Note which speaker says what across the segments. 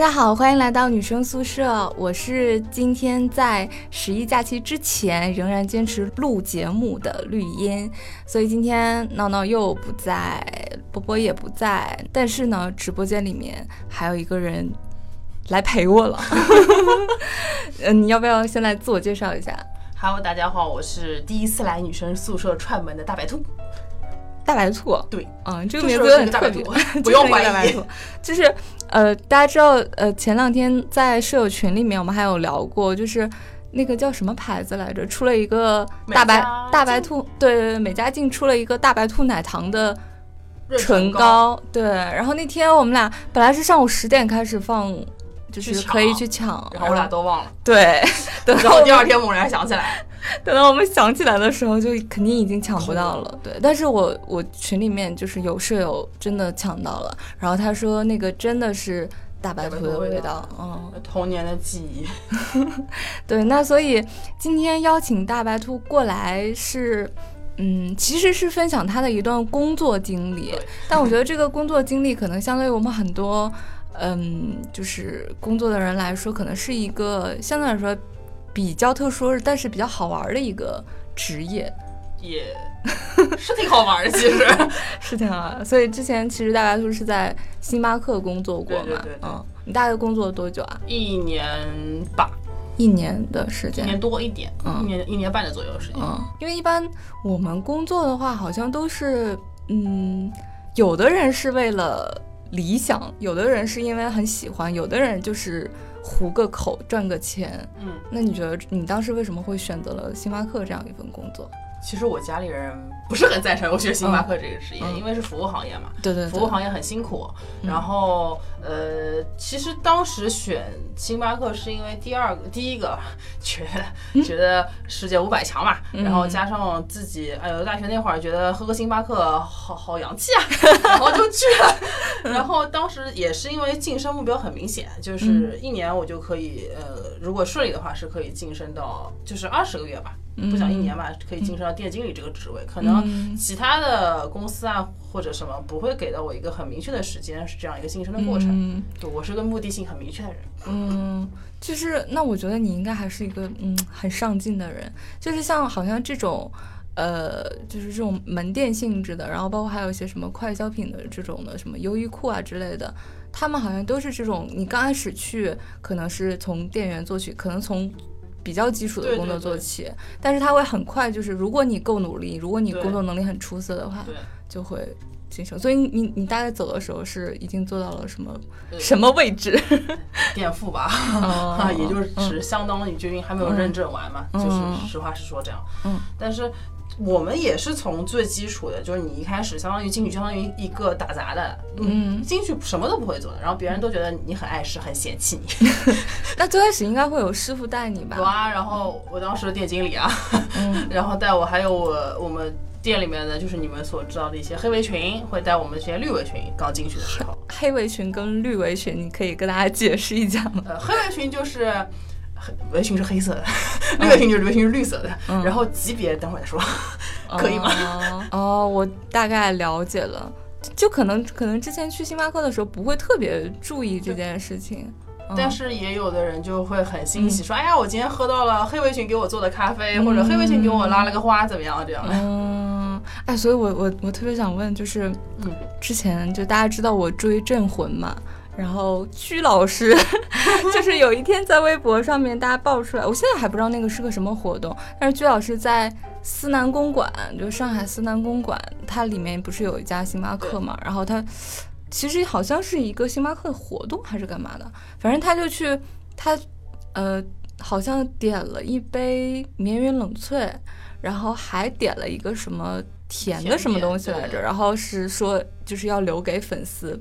Speaker 1: 家好，欢迎来到女生宿舍。我是今天在十一假期之前仍然坚持录节目的绿茵，所以今天闹闹又不在，波波也不在，但是呢，直播间里面还有一个人来陪我了。嗯，你要不要先来自我介绍一下
Speaker 2: ？Hello，大家好，我是第一次来女生宿舍串门的大白兔。
Speaker 1: 大白兔，
Speaker 2: 对，
Speaker 1: 嗯，这个名字
Speaker 2: 就是
Speaker 1: 有点特别
Speaker 2: 不用怀疑
Speaker 1: 一个大白兔。就是呃，大家知道呃，前两天在舍友群里面我们还有聊过，就是那个叫什么牌子来着，出了一个大白大白兔，对对对，美加净出了一个大白兔奶糖的唇
Speaker 2: 膏，
Speaker 1: 膏，对。然后那天我们俩本来是上午十点开始放，就是可以去抢，
Speaker 2: 然后我俩都忘了，
Speaker 1: 对，等
Speaker 2: 然
Speaker 1: 到
Speaker 2: 后第二天猛然想起来，
Speaker 1: 等到我们想起来的时候，就肯定已经抢不到了。对，但是我我群里面就是有舍友真的抢到了，然后他说那个真的是大白兔的味道，嗯，
Speaker 2: 童年的记忆。
Speaker 1: 对。那所以今天邀请大白兔过来是。嗯，其实是分享他的一段工作经历，但我觉得这个工作经历可能相对于我们很多，嗯，就是工作的人来说，可能是一个相对来说比较特殊，但是比较好玩的一个职业。
Speaker 2: 也是挺好玩的，其实。
Speaker 1: 是挺好玩。所以之前其实大白兔是在星巴克工作过嘛，
Speaker 2: 对对对对
Speaker 1: 嗯，你大概工作了多久啊？
Speaker 2: 一年吧，
Speaker 1: 一年的时间。
Speaker 2: 一年多一点，
Speaker 1: 嗯
Speaker 2: 一年一年半的左右的时间。
Speaker 1: 嗯，因为一般我们工作的话，好像都是，嗯，有的人是为了理想，有的人是因为很喜欢，有的人就是糊个口赚个钱。
Speaker 2: 嗯，
Speaker 1: 那你觉得你当时为什么会选择了星巴克这样一份工作？
Speaker 2: 其实我家里人不是很赞成我学星巴克这个职业，
Speaker 1: 嗯。
Speaker 2: 因为是服务行业嘛。
Speaker 1: 对对对，
Speaker 2: 服务行业很辛苦，
Speaker 1: 嗯。
Speaker 2: 然后呃，其实当时选星巴克是因为第二个，第一个觉得觉得世界五百强嘛，
Speaker 1: 嗯。
Speaker 2: 然后加上自己哎呦大学那会儿觉得喝个星巴克好好洋气啊，然后就去了，然后当时也是因为晋升目标很明显，就是一年我就可以呃，如果顺利的话是可以晋升到就是二十个月吧，不讲一年吧，可以晋升到店经理这个职位，可能
Speaker 1: 嗯
Speaker 2: 其他的公司啊或者什么不会给到我一个很明确的时间，是这样一个晋升的过程。
Speaker 1: 嗯
Speaker 2: 对我是个目的性很明确的人。
Speaker 1: 嗯，就是那我觉得你应该还是一个嗯很上进的人，就是像好像这种。呃，就是这种门店性质的，然后包括还有一些什么快消品的这种的，什么优衣库啊之类的，他们好像都是这种，你刚开始去可能是从店员做起，可能从比较基础的工作
Speaker 2: 对对
Speaker 1: 做起，但是他会很快，就是如果你够努力，如果你工作能力很出色的话，就会晋升。所以你你大概走的时候是已经做到了什么
Speaker 2: 呃
Speaker 1: 什么位置？
Speaker 2: 垫付吧，也就是只相当于就因为还没有认证完嘛，
Speaker 1: 嗯
Speaker 2: 就是实话实说这样。
Speaker 1: 嗯，
Speaker 2: 但是。我们也是从最基础的，就是你一开始相当于进去，相当于一个打杂的，
Speaker 1: 嗯
Speaker 2: 进去什么都不会做的，然后别人都觉得你很碍事，很嫌弃你。
Speaker 1: 那最开始应该会有师傅带你吧？
Speaker 2: 有啊，然后我当时的店经理啊，
Speaker 1: 嗯
Speaker 2: 然后带我，还有我我们店里面的就是你们所知道的一些黑围裙，会带我们这些绿围裙。刚进去的时候，
Speaker 1: 黑围裙跟绿围裙，你可以跟大家解释一下吗？
Speaker 2: 呃，黑围裙就是黑围裙是黑色的，绿围裙就是围裙是绿色的，
Speaker 1: 嗯
Speaker 2: 然后级别等会儿再说。可以吗
Speaker 1: 哦？哦，我大概了解了。就可能可能之前去星巴克的时候不会特别注意这件事情，嗯
Speaker 2: 但是也有的人就会很欣喜，说：“哎呀，我今天喝到了黑围裙给我做的咖啡，或者黑围裙给我拉了个花，怎么样？”这样的。
Speaker 1: 嗯，哎，所以我我我特别想问，就是
Speaker 2: 嗯，
Speaker 1: 之前就大家知道我追镇魂嘛，然后鞠老师 就是有一天在微博上面大家爆出来，我现在还不知道那个是个什么活动，但是鞠老师在思南公馆，就上海思南公馆，它里面不是有一家星巴克嘛，然后他其实好像是一个星巴克的活动还是干嘛的，反正他就去他呃好像点了一杯绵云冷萃，然后还点了一个什么甜的什么东西来着，然后是说就是要留给粉丝。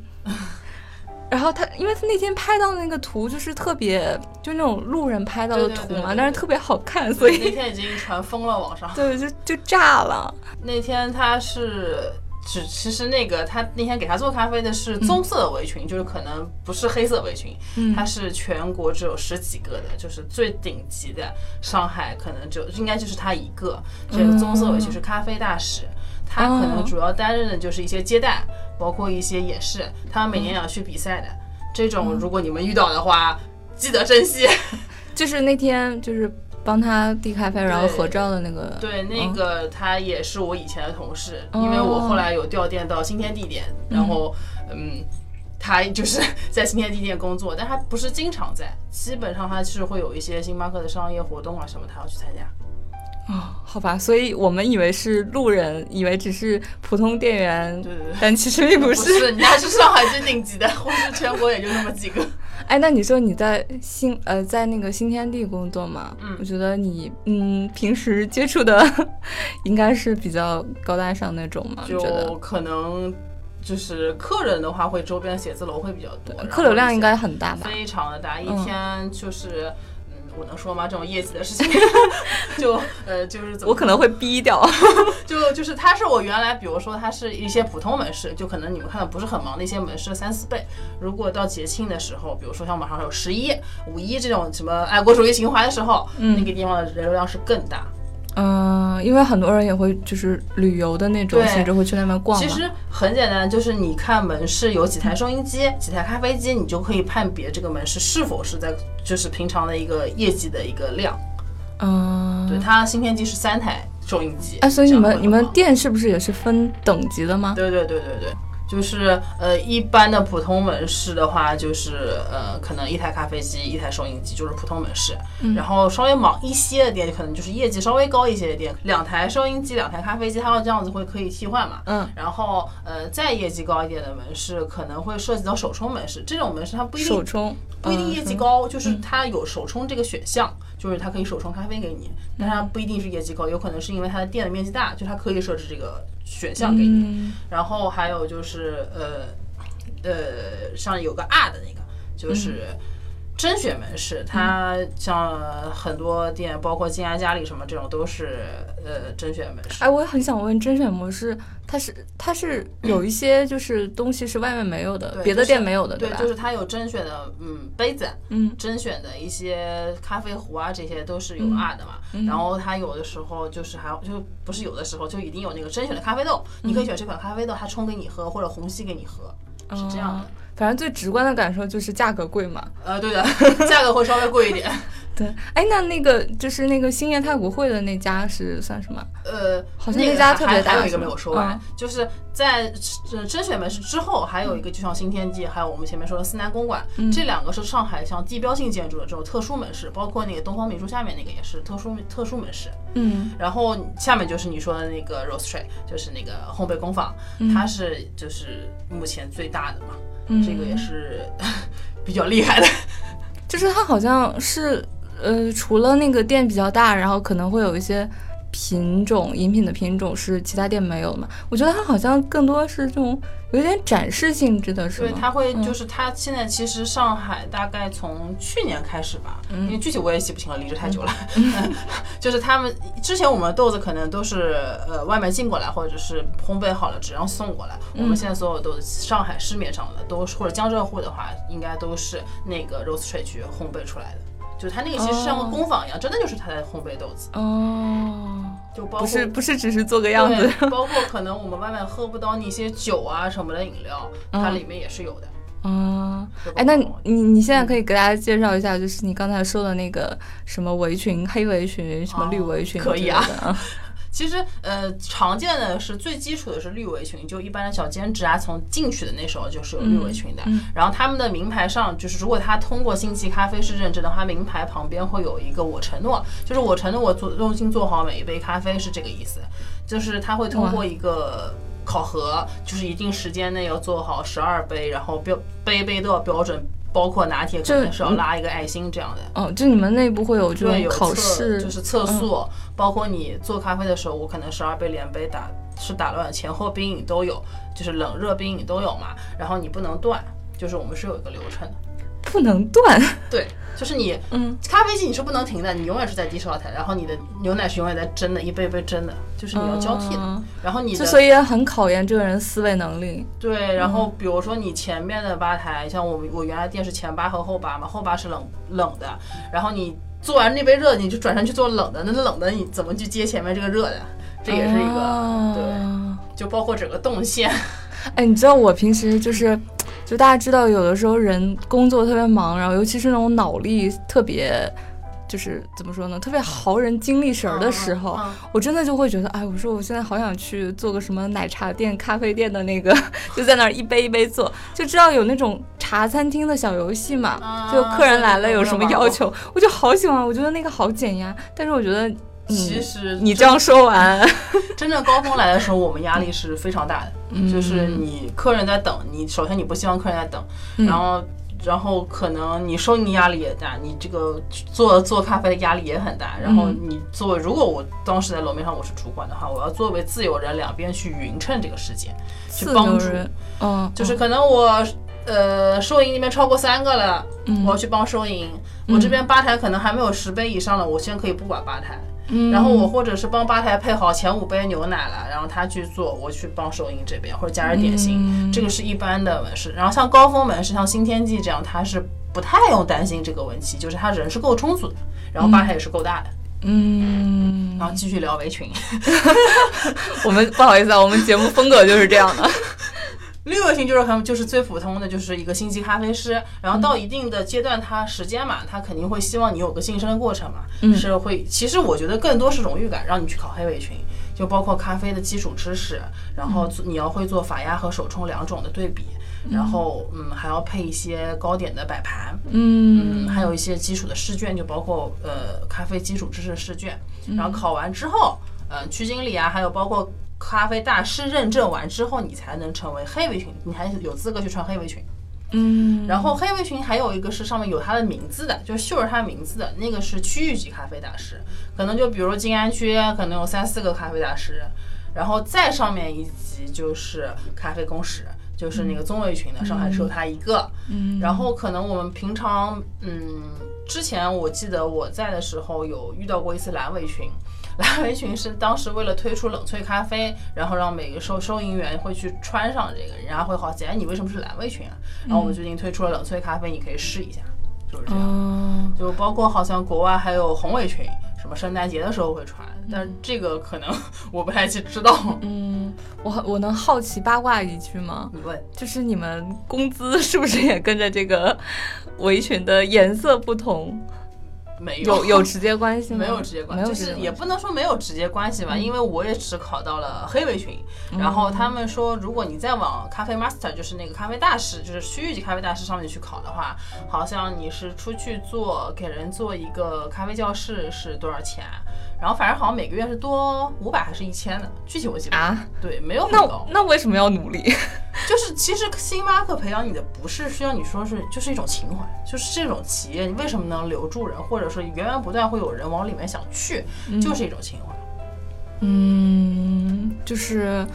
Speaker 1: 然后他，因为他那天拍到那个图，就是特别，就那种路人拍到的图嘛，
Speaker 2: 对对
Speaker 1: 但是特别好看，所以那
Speaker 2: 天已经传疯了网上。
Speaker 1: 对，就 就炸了。
Speaker 2: 那天他是只其实那个他那天给他做咖啡的是棕色的围裙，就是可能不是黑色围裙，
Speaker 1: 嗯
Speaker 2: 它是全国只有十几个的，就是最顶级的，上海可能就应该就是他一个。这个棕色围裙是咖啡大使。他可能主要担任的就是一些接待，包括一些演示。他们每年也要去比赛的，这种如果你们遇到的话，记得珍惜。
Speaker 1: 就是那天就是帮他递咖啡，然后合照的那个。
Speaker 2: 对，那个他也是我以前的同事，因为我后来有调店到新天地店，然后嗯，他就是在新天地店工作，但他不是经常在，基本上他是会有一些星巴克的商业活动啊什么，他要去参加。
Speaker 1: 哦，好吧，所以我们以为是路人，以为只是普通店员，
Speaker 2: 对对对，
Speaker 1: 但其实并不
Speaker 2: 是，人家是上海最顶级的，或是全国也就那么几个。
Speaker 1: 哎，那你说你在新呃在那个新天地工作嘛？
Speaker 2: 嗯，
Speaker 1: 我觉得你嗯平时接触的 应该是比较高大上那种嘛？
Speaker 2: 就可能就是客人的话，会周边写字楼会比较多，
Speaker 1: 客流量应该很大吧？
Speaker 2: 非常的大，一天就是。我能说吗？这种业绩的事情，就呃，就是
Speaker 1: 我可能会逼掉。
Speaker 2: 就就是他是我原来，比如说他是一些普通门市，就可能你们看的不是很忙的一些门市三四倍。如果到节庆的时候，比如说像马上有十一、五一这种什么爱国主义情怀的时候，那个地方的人流量是更大。
Speaker 1: 嗯，因为很多人也会就是旅游的那种性质会去那边逛。
Speaker 2: 其实很简单，就是你看门市有几台收音机、几台咖啡机，你就可以判别这个门市是否是在就是平常的一个业绩的一个量。
Speaker 1: 嗯，
Speaker 2: 对，它新天机是三台收音机。
Speaker 1: 哎，所以你们你们店是不是也是分等级的吗？
Speaker 2: 对对对对对。就是呃，一般的普通门市的话，就是呃，可能一台咖啡机，一台收音机，就是普通门市。然后稍微忙一些的店，可能就是业绩稍微高一些的店，两台收音机，两台咖啡机，它要这样子会可以替换嘛。
Speaker 1: 嗯。
Speaker 2: 然后呃，再业绩高一点的门市，可能会涉及到手冲门市。这种门市它不一定
Speaker 1: 手冲，
Speaker 2: 不一定业绩高，就是它有手冲这个选项，就是它可以手冲咖啡给你，但它不一定是业绩高，有可能是因为它的店的面积大，就它可以设置这个。选项给你，然后还有就是呃呃，像有个 R 的那个，就是甄选门市，它像很多店，包括金安家里什么这种，都是呃甄选门市。
Speaker 1: 哎，我也很想问甄选模式。它是它是有一些就是东西是外面没有的，别的店没有的，
Speaker 2: 对
Speaker 1: 吧？
Speaker 2: 就是它有甄选的，嗯，杯子，
Speaker 1: 嗯，
Speaker 2: 甄选的一些咖啡壶啊，这些都是有 R 的嘛。然后它有的时候就是还就不是有的时候就一定有那个甄选的咖啡豆，你可以选这款咖啡豆，它冲给你喝，或者虹吸给你喝，是这样的。
Speaker 1: 反正最直观的感受就是价格贵嘛。
Speaker 2: 呃，对的，价格会稍微贵一点。
Speaker 1: 对，哎，那那个就是那个兴业太古汇的那家是算什么？
Speaker 2: 呃，
Speaker 1: 好像那家特别大。
Speaker 2: 还有一个没有说完，就是在甄选门市之后，还有一个就像新天地，还有我们前面说的思南公馆，这两个是上海像地标性建筑的这种特殊门市，包括那个东方明珠下面那个也是特殊特殊门市。
Speaker 1: 嗯，
Speaker 2: 然后下面就是你说的那个 Roastery，就是那个烘焙工坊，它是就是目前最大的嘛，这个也是 比较厉害的，
Speaker 1: 就是它好像是。呃，除了那个店比较大，然后可能会有一些品种饮品的品种是其他店没有的嘛？我觉得它好像更多是这种有点展示性质的，是
Speaker 2: 吗？对，它会就是它现在其实上海大概从去年开始吧，因为具体我也记不清了，离职太久了。就是他们之前我们豆子可能都是呃外面进过来，或者是烘焙好了只让送过来。我们现在所有豆子上海市面上的都是或者江浙沪的话，应该都是那个 Rose t r y 去烘焙出来的。就它那个其实像个工坊一样，真的就是他在烘焙豆子
Speaker 1: 哦。
Speaker 2: 就包括
Speaker 1: 不是不是只是做个样子，
Speaker 2: 包括可能我们外面喝不到那些酒啊什么的饮料，它里面也是有的。
Speaker 1: 哦，哎，那你你现在可以给大家介绍一下，就是你刚才说的那个什么围裙、黑围裙、什么绿围裙，
Speaker 2: 可以啊。其实，呃，常见的是最基础的是绿围裙，就一般的小兼职啊，从进去的那时候就是有绿围裙的。然后他们的名牌上，就是如果他通过星级咖啡师认证的话，名牌旁边会有一个我承诺，就是我承诺我做用心做好每一杯咖啡是这个意思，就是他会通过一个考核，就是一定时间内要做好十二杯，然后标杯杯都要标准。包括拿铁可能是要拉一个爱心这样的。
Speaker 1: 哦，就你们内部会有这种考试，
Speaker 2: 就是测速。包括你做咖啡的时候，我可能十二杯连杯打是打乱，前后冰饮都有，就是冷热冰饮都有嘛。然后你不能断，就是我们是有一个流程的。
Speaker 1: 不能断。
Speaker 2: 对。就是你，嗯，咖啡机你是不能停的，你永远是在低烧台，然后你的牛奶是永远在蒸的，一杯一杯蒸的，就是你要交替的。然后你
Speaker 1: 之所以也很考验这个人思维能力。
Speaker 2: 对，然后比如说你前面的吧台，像我我原来店是前吧和后吧嘛，后吧是冷冷的，然后你做完那杯热，你就转身去做冷的，那冷的你怎么去接前面这个热的？这也是一个对，就包括整个动线。
Speaker 1: 哎，你知道我平时就是。就大家知道，有的时候人工作特别忙，然后尤其是那种脑力特别。就是怎么说呢，特别耗人精力神儿的时候，我真的就会觉得，哎，我说我现在好想去做个什么奶茶店、咖啡店的那个，就在那儿一杯一杯做，就知道有那种茶餐厅的小游戏嘛，就客人来了有什么要求，我就好喜欢，我觉得那个好减压。但是我觉得，
Speaker 2: 其实
Speaker 1: 你这样说完，
Speaker 2: 真正高峰来的时候，我们压力是非常大的，就是你客人在等你，首先你不希望客人在等，然后。然后可能你收银压力也大，你这个做做咖啡的压力也很大。然后你作为，如果我当时在楼面上我是主管的话，我要作为自由人两边去匀称这个时间，去帮助。
Speaker 1: 嗯，
Speaker 2: 就是可能我呃收银那边超过三个了，我要去帮收银。我这边吧台可能还没有十杯以上了，我先可以不管吧台。然后我或者是帮吧台配好前五杯牛奶了，然后他去做，我去帮收银这边或者加点点心，这个是一般的门市。然后像高峰门市，像新天地这样，他是不太用担心这个问题，就是他人是够充足的，然后吧台也是够大的。
Speaker 1: 嗯，
Speaker 2: 然后继续聊围裙。
Speaker 1: 我们不好意思啊，我们节目风格就是这样的。
Speaker 2: 绿围裙就是很就是最普通的，就是一个星级咖啡师，然后到一定的阶段，他时间嘛，他肯定会希望你有个晋升的过程嘛，是会。其实我觉得更多是荣誉感，让你去考黑尾群，就包括咖啡的基础知识，然后你要会做法压和手冲两种的对比，然后嗯还要配一些糕点的摆盘，嗯，还有一些基础的试卷，就包括呃咖啡基础知识试卷，然后考完之后，嗯区经理啊，还有包括。咖啡大师认证完之后，你才能成为黑围裙，你还有资格去穿黑围裙。
Speaker 1: 嗯，
Speaker 2: 然后黑围裙还有一个是上面有它的名字的，就是绣着它名字的那个是区域级咖啡大师，可能就比如静安区可能有三四个咖啡大师，然后再上面一级就是咖啡公使，就是那个棕围裙的，上海只有他一个。
Speaker 1: 嗯，
Speaker 2: 然后可能我们平常，嗯，之前我记得我在的时候有遇到过一次蓝围裙。蓝围裙是当时为了推出冷萃咖啡，然后让每个收收银员会去穿上这个，人家会好奇，哎，你为什么是蓝围裙啊？然后我们最近推出了冷萃咖啡，你可以试一下，就是这样。就包括好像国外还有红围裙，什么圣诞节的时候会穿，但是这个可能 我不太去知道。
Speaker 1: 嗯，我我能好奇八卦一句吗？
Speaker 2: 你问，
Speaker 1: 就是你们工资是不是也跟着这个 围裙的颜色不同？
Speaker 2: 没
Speaker 1: 有有直接关系吗？
Speaker 2: 没有直接关系，就是也不能说没有直接关系吧，因为我也只考到了黑围裙。然后他们说，如果你再往咖啡 master，就是那个咖啡大师，就是区域级咖啡大师上面去考的话，好像你是出去做给人做一个咖啡教室是多少钱？然后反正好像每个月是多五百还是一千的，具体我记不
Speaker 1: 啊。
Speaker 2: 对，没有很
Speaker 1: 高。那那为什么要努力？
Speaker 2: 就是其实星巴克培养你的不是需要你说是就是一种情怀，就是这种企业你为什么能留住人，或者说源源不断会有人往里面想去，就是一种情怀。
Speaker 1: 嗯，就是。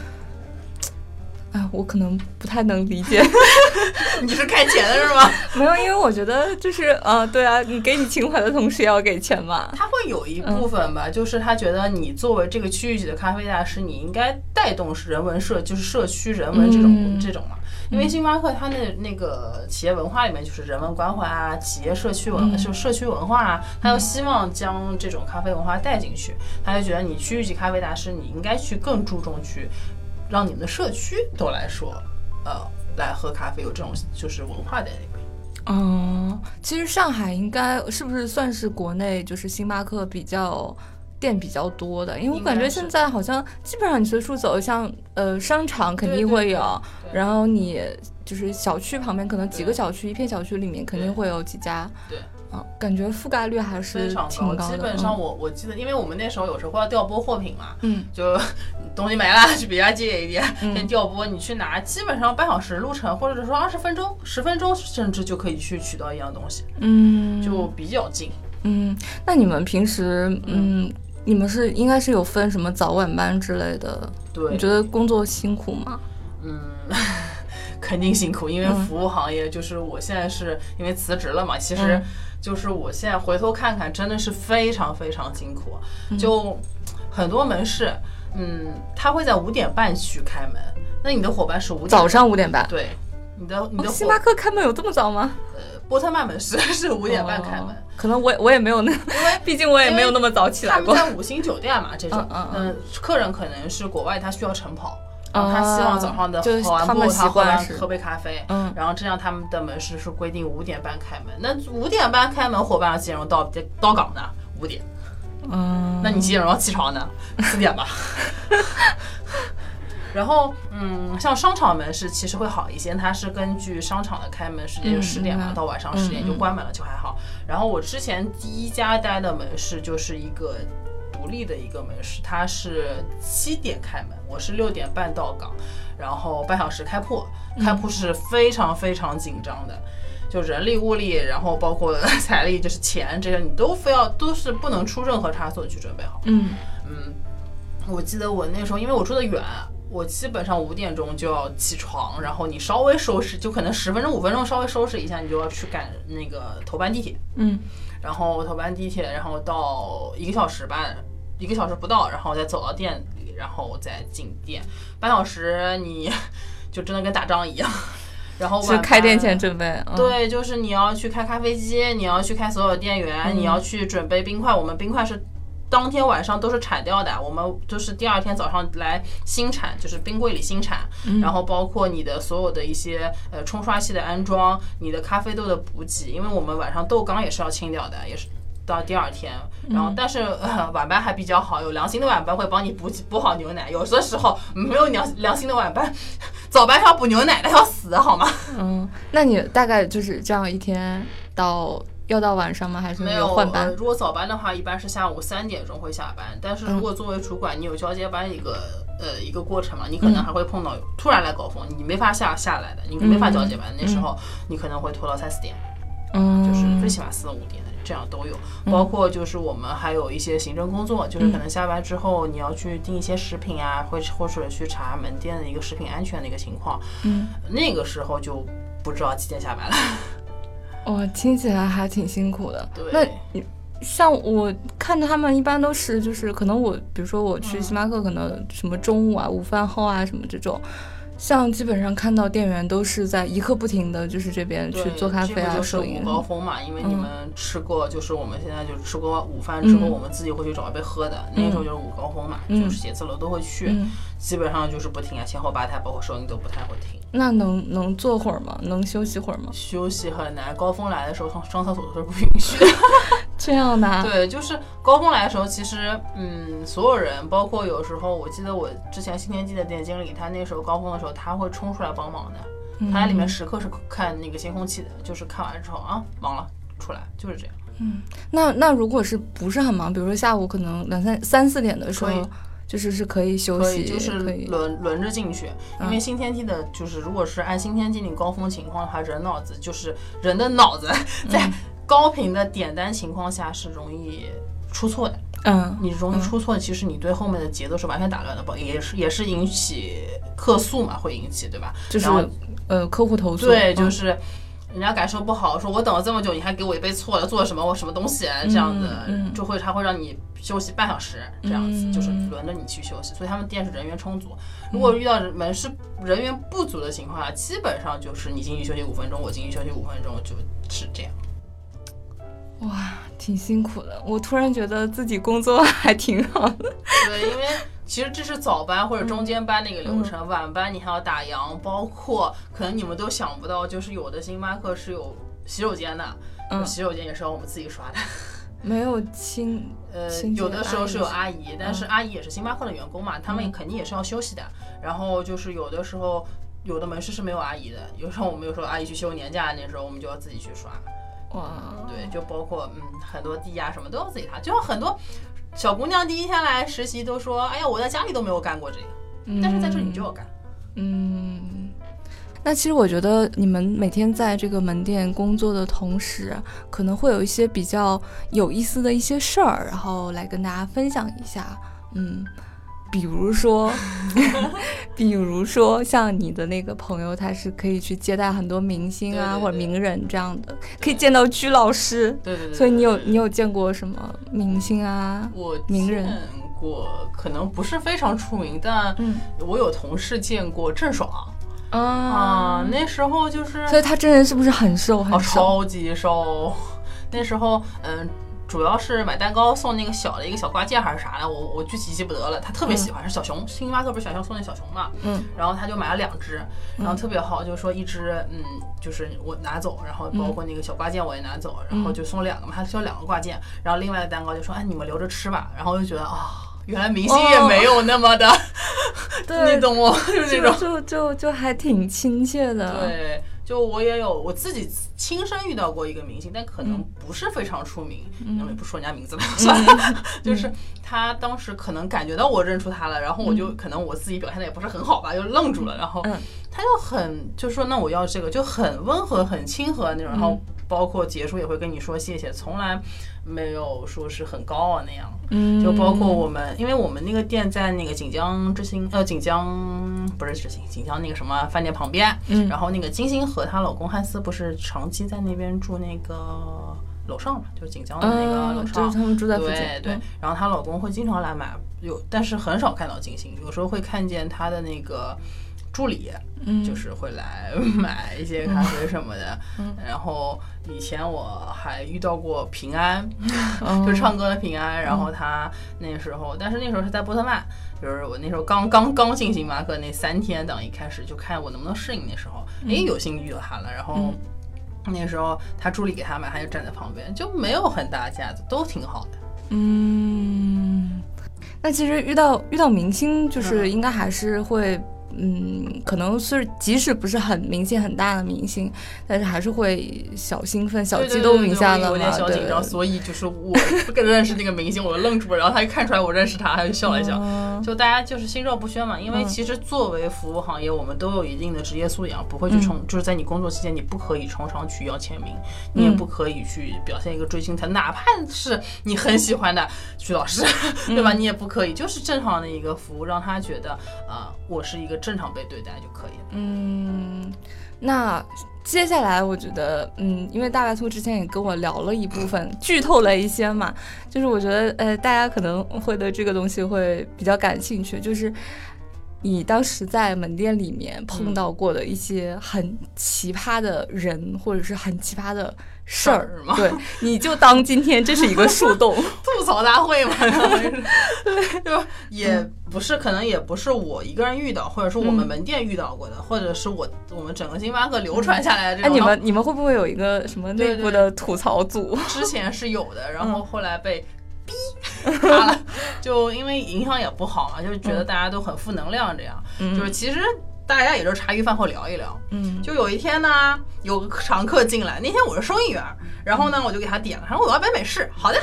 Speaker 1: 啊，我可能不太能理解，
Speaker 2: 你是开钱的是吗？
Speaker 1: 没有，因为我觉得就是，呃，对啊，你给你情怀的同时也要给钱嘛。
Speaker 2: 他会有一部分吧，就是他觉得你作为这个区域级的咖啡大师，你应该带动是人文社，就是社区人文这种这种嘛。因为星巴克它的那个企业文化里面就是人文关怀啊，企业社区文就社区文化啊，他又希望将这种咖啡文化带进去，他就觉得你区域级咖啡大师，你应该去更注重去。让你们的社区都来说，呃，来喝咖啡，有这种就是文化在里面。
Speaker 1: 嗯，其实上海应该是不是算是国内就是星巴克比较店比较多的？因为我感觉现在好像基本上你随处走，像呃商场肯定会有，然后你就是小区旁边可能几个小区，一片小区里面肯定会有几家。
Speaker 2: 对。
Speaker 1: 感觉覆盖率还是
Speaker 2: 非常
Speaker 1: 高，
Speaker 2: 基本上我我记得，因为我们那时候有时候要调拨货品嘛，
Speaker 1: 嗯，
Speaker 2: 就东西没了，去别家借一点，先调拨，你去拿，基本上半小时路程，或者说二十分钟、十分钟，甚至就可以去取到一样东西，
Speaker 1: 嗯，
Speaker 2: 就比较近。
Speaker 1: 嗯，那你们平时，嗯，你们是应该是有分什么早晚班之类的？
Speaker 2: 对，
Speaker 1: 你觉得工作辛苦吗？
Speaker 2: 嗯。肯定辛苦，因为服务行业就是我现在是因为辞职了嘛，其实就是我现在回头看看，真的是非常非常辛苦。就很多门市，嗯，他会在五点半去开门，那你的伙伴是五
Speaker 1: 早上五点半？
Speaker 2: 对，你的你的
Speaker 1: 星巴克开门有这么早吗？
Speaker 2: 呃，波特曼门市 是五点半开门，
Speaker 1: 可能我我也没有那，因
Speaker 2: 为
Speaker 1: 毕竟我也没有那么早起来过。
Speaker 2: 他们在五星酒店嘛，这种嗯，客人可能是国外，他需要晨跑。然后他希望早上的
Speaker 1: 就是
Speaker 2: 跑完步
Speaker 1: 他们习
Speaker 2: 他喝完喝杯咖啡，
Speaker 1: 嗯
Speaker 2: 然后这样他们的门市是规定五点半开门，那五点半开门，伙伴要几点钟到到岗呢？五点，
Speaker 1: 嗯，
Speaker 2: 那你几点钟要起床呢？四点吧。然后，嗯，像商场门市其实会好一些，它是根据商场的开门时间就
Speaker 1: 嗯
Speaker 2: 十点嘛，到晚上十点就关门了，就还好。然后我之前第一家待的门市就是一个独立的一个门市，它是七点开门，我是六点半到岗，然后半小时开铺，开铺是非常非常紧张的。就人力、物力，然后包括财力，就是钱这些，你都非要都是不能出任何差错去准备好。
Speaker 1: 嗯
Speaker 2: 嗯，我记得我那时候，因为我住的远，我基本上五点钟就要起床，然后你稍微收拾，就可能十分钟、五分钟稍微收拾一下，你就要去赶那个头班地铁，
Speaker 1: 嗯
Speaker 2: 然后头班地铁，然后到一个小时吧，一个小时不到，然后再走到店里，然后再进店，半小时你 就真的跟打仗一样。然后
Speaker 1: 开店前准备，嗯、，
Speaker 2: 对，就是你要去开咖啡机，你要去开所有店员，
Speaker 1: 嗯
Speaker 2: 你要去准备冰块。我们冰块是当天晚上都是铲掉的，我们就是第二天早上来新产，就是冰柜里新产。
Speaker 1: 嗯
Speaker 2: 然后包括你的所有的一些呃冲刷器的安装，你的咖啡豆的补给，因为我们晚上豆缸也是要清掉的，也是。到第二天，然后但是、呃、晚班还比较好，有良心的晚班会帮你补补好牛奶。有的时候没有良良心的晚班，早班是要补牛奶的，要死好吗？
Speaker 1: 嗯，那你大概就是这样一天到要到晚上吗？还是
Speaker 2: 没有
Speaker 1: 换班
Speaker 2: 呃？如果早班的话，一般是下午三点钟会下班。但是如果作为主管，你有交接班一个呃一个过程嘛，你可能还会碰到突然来高峰，你没法下下来的，你没法交接班。那时候你可能会拖到三四点，
Speaker 1: 嗯，
Speaker 2: 就是最起码四五点的，这样都有。包括就是我们还有一些行政工作，就是可能下班之后你要去订一些食品啊，或或者去查门店的一个食品安全的一个情况。
Speaker 1: 嗯，
Speaker 2: 那个时候就不知道几点下班了。
Speaker 1: 哇，听起来还挺辛苦的。
Speaker 2: 对
Speaker 1: 那你像我看他们一般都是就是可能我比如说我去星巴克，可能什么中午啊、午饭后啊什么这种。像基本上看到店员都是在一刻不停的就是这边去，做咖啡啊、收银
Speaker 2: 午。高峰嘛，因为你
Speaker 1: 嗯
Speaker 2: 们吃过，就是我们现在就吃过午饭之后，
Speaker 1: 嗯
Speaker 2: 我们自己会去找一杯喝的，那个时候就是午高峰嘛，
Speaker 1: 嗯
Speaker 2: 就是写字楼都会去，
Speaker 1: 嗯，
Speaker 2: 基本上就是不停啊，前后吧台包括收银都不太会停。
Speaker 1: 那能能坐会儿吗？能休息会儿吗？
Speaker 2: 休息很难，高峰来的时候上上厕所都是不允许的。
Speaker 1: 这样的、啊，
Speaker 2: 对，就是高峰来的时候，其实嗯，所有人，包括有时候我记得我之前新天地的店经理，他那时候高峰的时候，他会冲出来帮忙的，
Speaker 1: 嗯。
Speaker 2: 他在里面时刻是看那个监控器的，就是看完之后啊，忙了出来，就是这样。
Speaker 1: 嗯那那如果是不是很忙，比如说下午可能两三三四点的时候，就是是可以休息，
Speaker 2: 可以，就是轮轮着进去，因为新天地的，就是如果是按新天地你高峰情况的话，人脑子就是人的脑子 在高频的点单情况下是容易出错的。
Speaker 1: 嗯
Speaker 2: 你容易出错，其实你对后面的节奏是完全打乱的，不也是也是引起客诉嘛，会引起对吧？
Speaker 1: 就是呃客户投诉，
Speaker 2: 对，
Speaker 1: 嗯
Speaker 2: 就是人家感受不好，说我等了这么久，你还给我一杯错了，做了什么我什么东西，这样子
Speaker 1: 嗯
Speaker 2: 就会他会让你休息半小时，这样子
Speaker 1: 嗯
Speaker 2: 就是轮着你去休息，所以他们店是人员充足。如果遇到门市人员不足的情况下，基本上就是你进去休息五分钟，我进去休息五分钟，就是这样。
Speaker 1: 哇，挺辛苦的。我突然觉得自己工作 还挺好的。
Speaker 2: 对，因为其实这是早班或者中间班的一个流
Speaker 1: 嗯
Speaker 2: 程，晚班你还要打烊，包括可能你们都想不到，就是有的星巴克是有洗手间的，
Speaker 1: 嗯
Speaker 2: 洗手间也是要我们自己刷的。
Speaker 1: 没有清，
Speaker 2: 呃，有的时候是有
Speaker 1: 阿
Speaker 2: 阿姨，但是阿姨也是星巴克的员工嘛，他们肯定也是要休息的。然后就是有的时候。有的门市是没有阿姨的，有时候我们有时候阿姨去休年假，那时候我们就要自己去刷。
Speaker 1: 哇，
Speaker 2: 对，就包括嗯很多地呀、什么都要自己擦，就像很多小姑娘第一天来实习都说，哎呀，我在家里都没有干过这个，但是在这里你就要干。
Speaker 1: 嗯，那其实我觉得你们每天在这个门店工作的同时，可能会有一些比较有意思的一些事儿，然后来跟大家分享一下。嗯，比如说，比如说像你的那个朋友，他是可以去接待很多明星啊或者名人这样的，可以见到鞠老师。
Speaker 2: 对对对。
Speaker 1: 所以你有你有见过什么明星啊？
Speaker 2: 我
Speaker 1: 名人
Speaker 2: 见过，可能不是非常出名，但
Speaker 1: 嗯
Speaker 2: 我有同事见过郑爽
Speaker 1: 啊
Speaker 2: 啊，那时候就是
Speaker 1: 所以他真人是不是很瘦很
Speaker 2: 哦，
Speaker 1: 瘦？
Speaker 2: 超级瘦。那时候，嗯，主要是买蛋糕送那个小的一个小挂件还是啥的，我我具体记不得了。他特别喜欢是小熊，星巴克不是小熊送那小熊嘛，
Speaker 1: 嗯，
Speaker 2: 然后他就买了两只，然后特别好，就是说一只嗯就是我拿走，然后包括那个小挂件我也拿走，然后就送两个嘛，他需要两个挂件，然后另外的蛋糕就说哎你们留着吃吧，然后我就觉得啊。原来明星也没有那么的，
Speaker 1: 对
Speaker 2: 你懂我，就是那种。
Speaker 1: 就就就还挺亲切的。
Speaker 2: 对，就我也有我自己亲身遇到过一个明星，但可能不是非常出名，那么也不说人家名字了，算了。就是他当时可能感觉到我认出他了，然后我就可能我自己表现的也不是很好吧，就愣住了，然后他就很就说那我要这个，就很温和、很亲和那种，然后包括结束也会跟你说谢谢，从来没有说是很高傲那样。
Speaker 1: 嗯，
Speaker 2: 就包括我们，因为我们那个店在那个锦江之星，呃，锦江不是之星，锦江那个什么饭店旁边。
Speaker 1: 嗯，
Speaker 2: 然后那个金星和她老公汉斯不是长期在那边住那个楼上嘛，就是锦江的那个楼上，
Speaker 1: 就是他们住在附近。
Speaker 2: 对对，然后她老公会经常来买，有但是很少看到金星，有时候会看见她的那个。助理，
Speaker 1: 嗯，
Speaker 2: 就是会来买一些咖啡什么的。嗯，然后以前我还遇到过平安，就唱歌的平安。然后他那时候，但是那时候是在波特曼，就是我那时候刚刚刚进星巴克那三天，等一开始就看我能不能适应。那时候，哎，有幸遇到他了。然后那时候他助理给他买，他就站在旁边，就没有很大架子，都挺好的。
Speaker 1: 嗯，那其实遇到遇到明星，就是应该还是会。嗯，可能是即使不是很明显很大的明星，但是还是会小兴奋、小激动一下的
Speaker 2: 嘛。有点小紧张，所以就是我不跟认识那个明星，我就愣住了，然后他一看出来我认识他，他就笑了笑。就大家就是心照不宣嘛，因为其实作为服务行业，我们都有一定的职业素养，不会去冲，就是在你工作期间，你不可以冲上去要签名，你也不可以去表现一个追星态，哪怕是你很喜欢的徐老师，对吧？你也不可以，就是正常的一个服务，让他觉得啊，我是一个。正常被对待就可以。
Speaker 1: 嗯，那接下来我觉得，嗯，因为大白兔之前也跟我聊了一部分，剧透了一些嘛，就是我觉得，呃，大家可能会对这个东西会比较感兴趣，就是你当时在门店里面碰到过的一些很奇葩的人，或者是很奇葩的。事儿
Speaker 2: 吗？
Speaker 1: 对，你就当今天这是一个树洞
Speaker 2: 吐槽大会嘛，对，就也不是，可能也不是我一个人遇到，或者说我们门店遇到过的，或者是我我们整个星巴克流传下来的这种。
Speaker 1: 哎，你们你们会不会有一个什么内部的吐槽组？
Speaker 2: 之前是有的，然后后来被逼塌了，就因为影响也不好嘛，就是觉得大家都很负能量，这样，就是其实。大家也就茶余饭后聊一聊，
Speaker 1: 嗯，
Speaker 2: 就有一天呢，有个常客进来，那天我是收银员，然后呢，我就给他点了，他说我要杯美式，好的，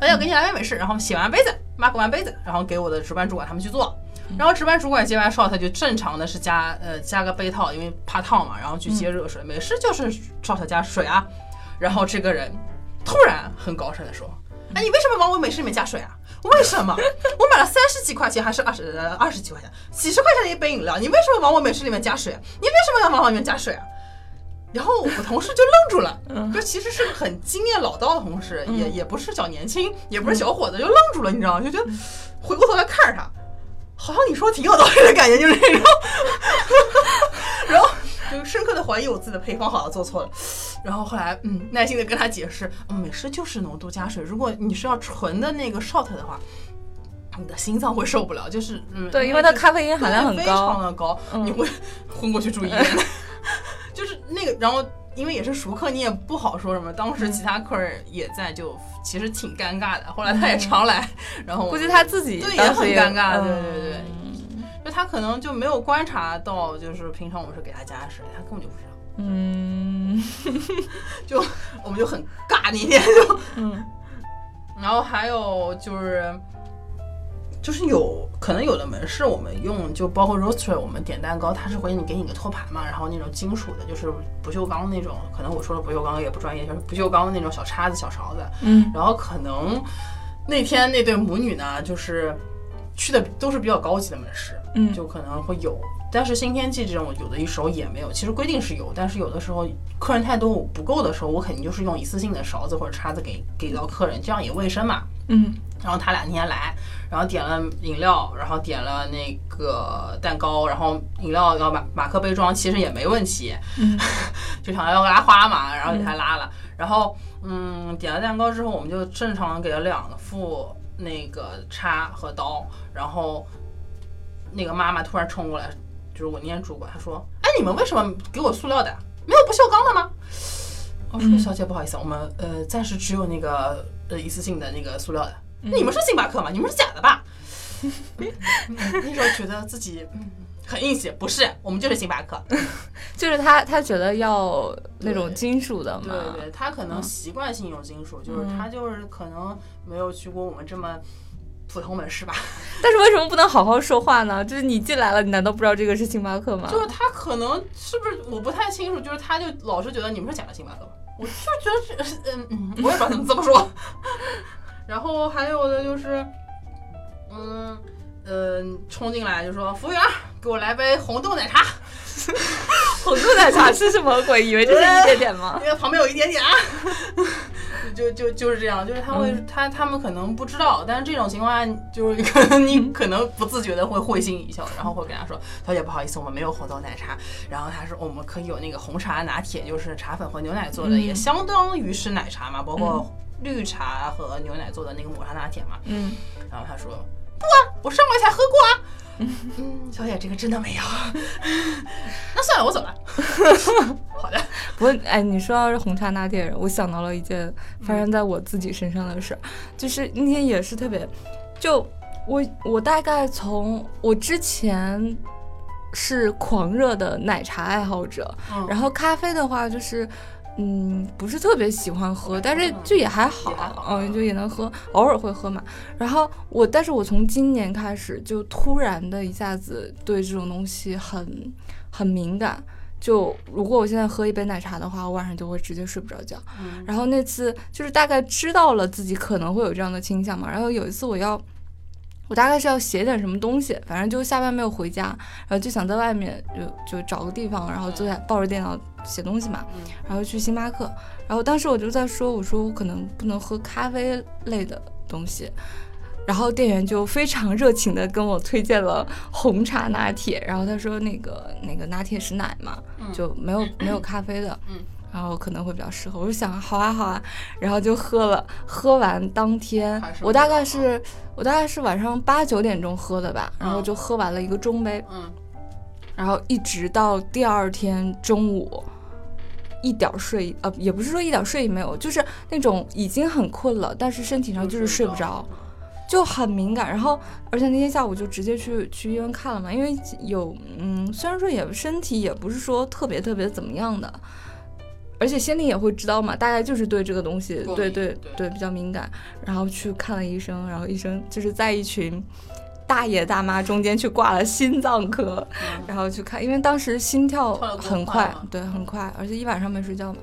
Speaker 2: 他要给你来杯美式，然后洗完杯子，mark 完杯子，然后给我的值班主管他们去做，然后值班主管接完 shot 就正常的是加呃加个杯套，因为怕烫嘛，然后去接热水，美式就是 shot 加水啊，然后这个人突然很高声的说，哎，你为什么往我美式里面加水啊？为什么我买了三十几块钱还是二十二十几块钱几十块钱的一杯饮料，你为什么往我美式里面加水？你为什么要往我里面加水啊？然后我同事就愣住了，就其实是个很经验老道的同事，也也不是小年轻，也不是小伙子，就愣住了，你知道吗？就觉得回过头来看着他，好像你说挺有道理的感觉，就是那种，然后。就深刻的怀疑我自己的配方好像做错了，然后后来嗯耐心的跟他解释，嗯美式就是浓度加水，如果你是要纯的那个 shot 的话，你的心脏会受不了，就是嗯
Speaker 1: 对，因为它咖啡因含量很高，
Speaker 2: 非常的高，你会昏过去住医院。就是那个，然后因为也是熟客，你也不好说什么。当时其他客人也在，就其实挺尴尬的。后来他也常来，然后
Speaker 1: 估计他自己
Speaker 2: 对也很尴尬，对对对。就他可能就没有观察到，就是平常我们是给他加水，他根本就不知道。
Speaker 1: 嗯，
Speaker 2: 就我们就很尬那天就，
Speaker 1: 嗯。
Speaker 2: 然后还有就是，就是有可能有的门市我们用，就包括 roaster，我们点蛋糕，它是会你给你个托盘嘛，然后那种金属的，就是不锈钢那种，可能我说的不锈钢也不专业，就是不锈钢的那种小叉子、小勺子。
Speaker 1: 嗯。
Speaker 2: 然后可能那天那对母女呢，就是去的都是比较高级的门市。
Speaker 1: 嗯，
Speaker 2: 就可能会有，但是新天际这种有的一时候也没有。其实规定是有，但是有的时候客人太多不够的时候，我肯定就是用一次性的勺子或者叉子给给到客人，这样也卫生嘛。
Speaker 1: 嗯。
Speaker 2: 然后他两天来，然后点了饮料，然后点了那个蛋糕，然后饮料要马马克杯装，其实也没问题。
Speaker 1: 嗯。
Speaker 2: 就想要拉花嘛，然后给他拉了。然后嗯，点了蛋糕之后，我们就正常给了两副那个叉和刀，然后那个妈妈突然冲过来，就是我念主管，她说：“哎，你们为什么给我塑料的？没有不锈钢的吗？”我说：“小姐，不好意思，我们呃暂时只有那个呃一次性的那个塑料的。你们是星巴克吗？你们是假的吧？” 那时候觉得自己嗯很硬气，不是，我们就是星巴克。
Speaker 1: 就是他他觉得要那种金属的嘛，
Speaker 2: 对对，他可能习惯性用金属，就是他就是可能没有去过我们这么普通门市吧。
Speaker 1: 但是为什么不能好好说话呢？就是你进来了，你难道不知道这个是星巴克吗？
Speaker 2: 就是他可能是不是我不太清楚，就是他就老是觉得你们是假的星巴克，我就觉得是嗯嗯，我也不知道怎么这么说。然后还有的就是。嗯嗯，冲进来就说：“服务员，给我来杯红豆奶茶。”
Speaker 1: 红豆奶茶 是什么鬼？以为这是一点点吗？
Speaker 2: 因为 旁边有一点点啊。就就就是这样，就是他会他他们可能不知道，但是这种情况下，就是可能你可能不自觉的会会心一笑，然后会跟他说：“小姐，不好意思，我们没有红豆奶茶。”然后他说：“我们可以有那个红茶拿铁，就是茶粉和牛奶做的，也相当于是奶茶嘛，包括绿茶和牛奶做的那个抹茶拿铁嘛。”
Speaker 1: 嗯，
Speaker 2: 然后他说。不啊，我上回才喝过啊。嗯，小姐，这个真的没有。那算了，我走了。好的。
Speaker 1: 不过，哎，你说到是红茶拿铁，我想到了一件发生在我自己身上的事，就是那天也是特别，就我我大概从我之前是狂热的奶茶爱好者，然后咖啡的话就是。嗯，不是特别喜欢喝，但是就也还好，嗯，就也能喝，偶尔会喝嘛。然后我，但是我从今年开始就突然的一下子对这种东西很很敏感。就如果我现在喝一杯奶茶的话，我晚上就会直接睡不着觉。然后那次就是大概知道了自己可能会有这样的倾向嘛。然后有一次我要。我大概是要写点什么东西，反正就下班没有回家，然后就想在外面就就找个地方，然后坐下抱着电脑写东西嘛，然后去星巴克，然后当时我就在说，我说我可能不能喝咖啡类的东西，然后店员就非常热情的跟我推荐了红茶拿铁，然后他说那个那个拿铁是奶嘛，就没有没有咖啡的。然后可能会比较适合，我就想好啊好啊，然后就喝了。喝完当天，我大概是我大概是晚上八九点钟喝的吧，然后就喝完了一个中杯。
Speaker 2: 嗯。
Speaker 1: 然后一直到第二天中午，一点睡呃也不是说一点睡意没有，就是那种已经很困了，但是身体上就是睡不着，就很敏感。然后而且那天下午就直接去去医院看了嘛，因为有嗯虽然说也身体也不是说特别特别怎么样的。而且心里也会知道嘛，大概就是对这个东西，对对对比较敏感，然后去看了医生，然后医生就是在一群大爷大妈中间去挂了心脏科，然后去看，因为当时心跳很快，对，很快，而且一晚上没睡觉嘛。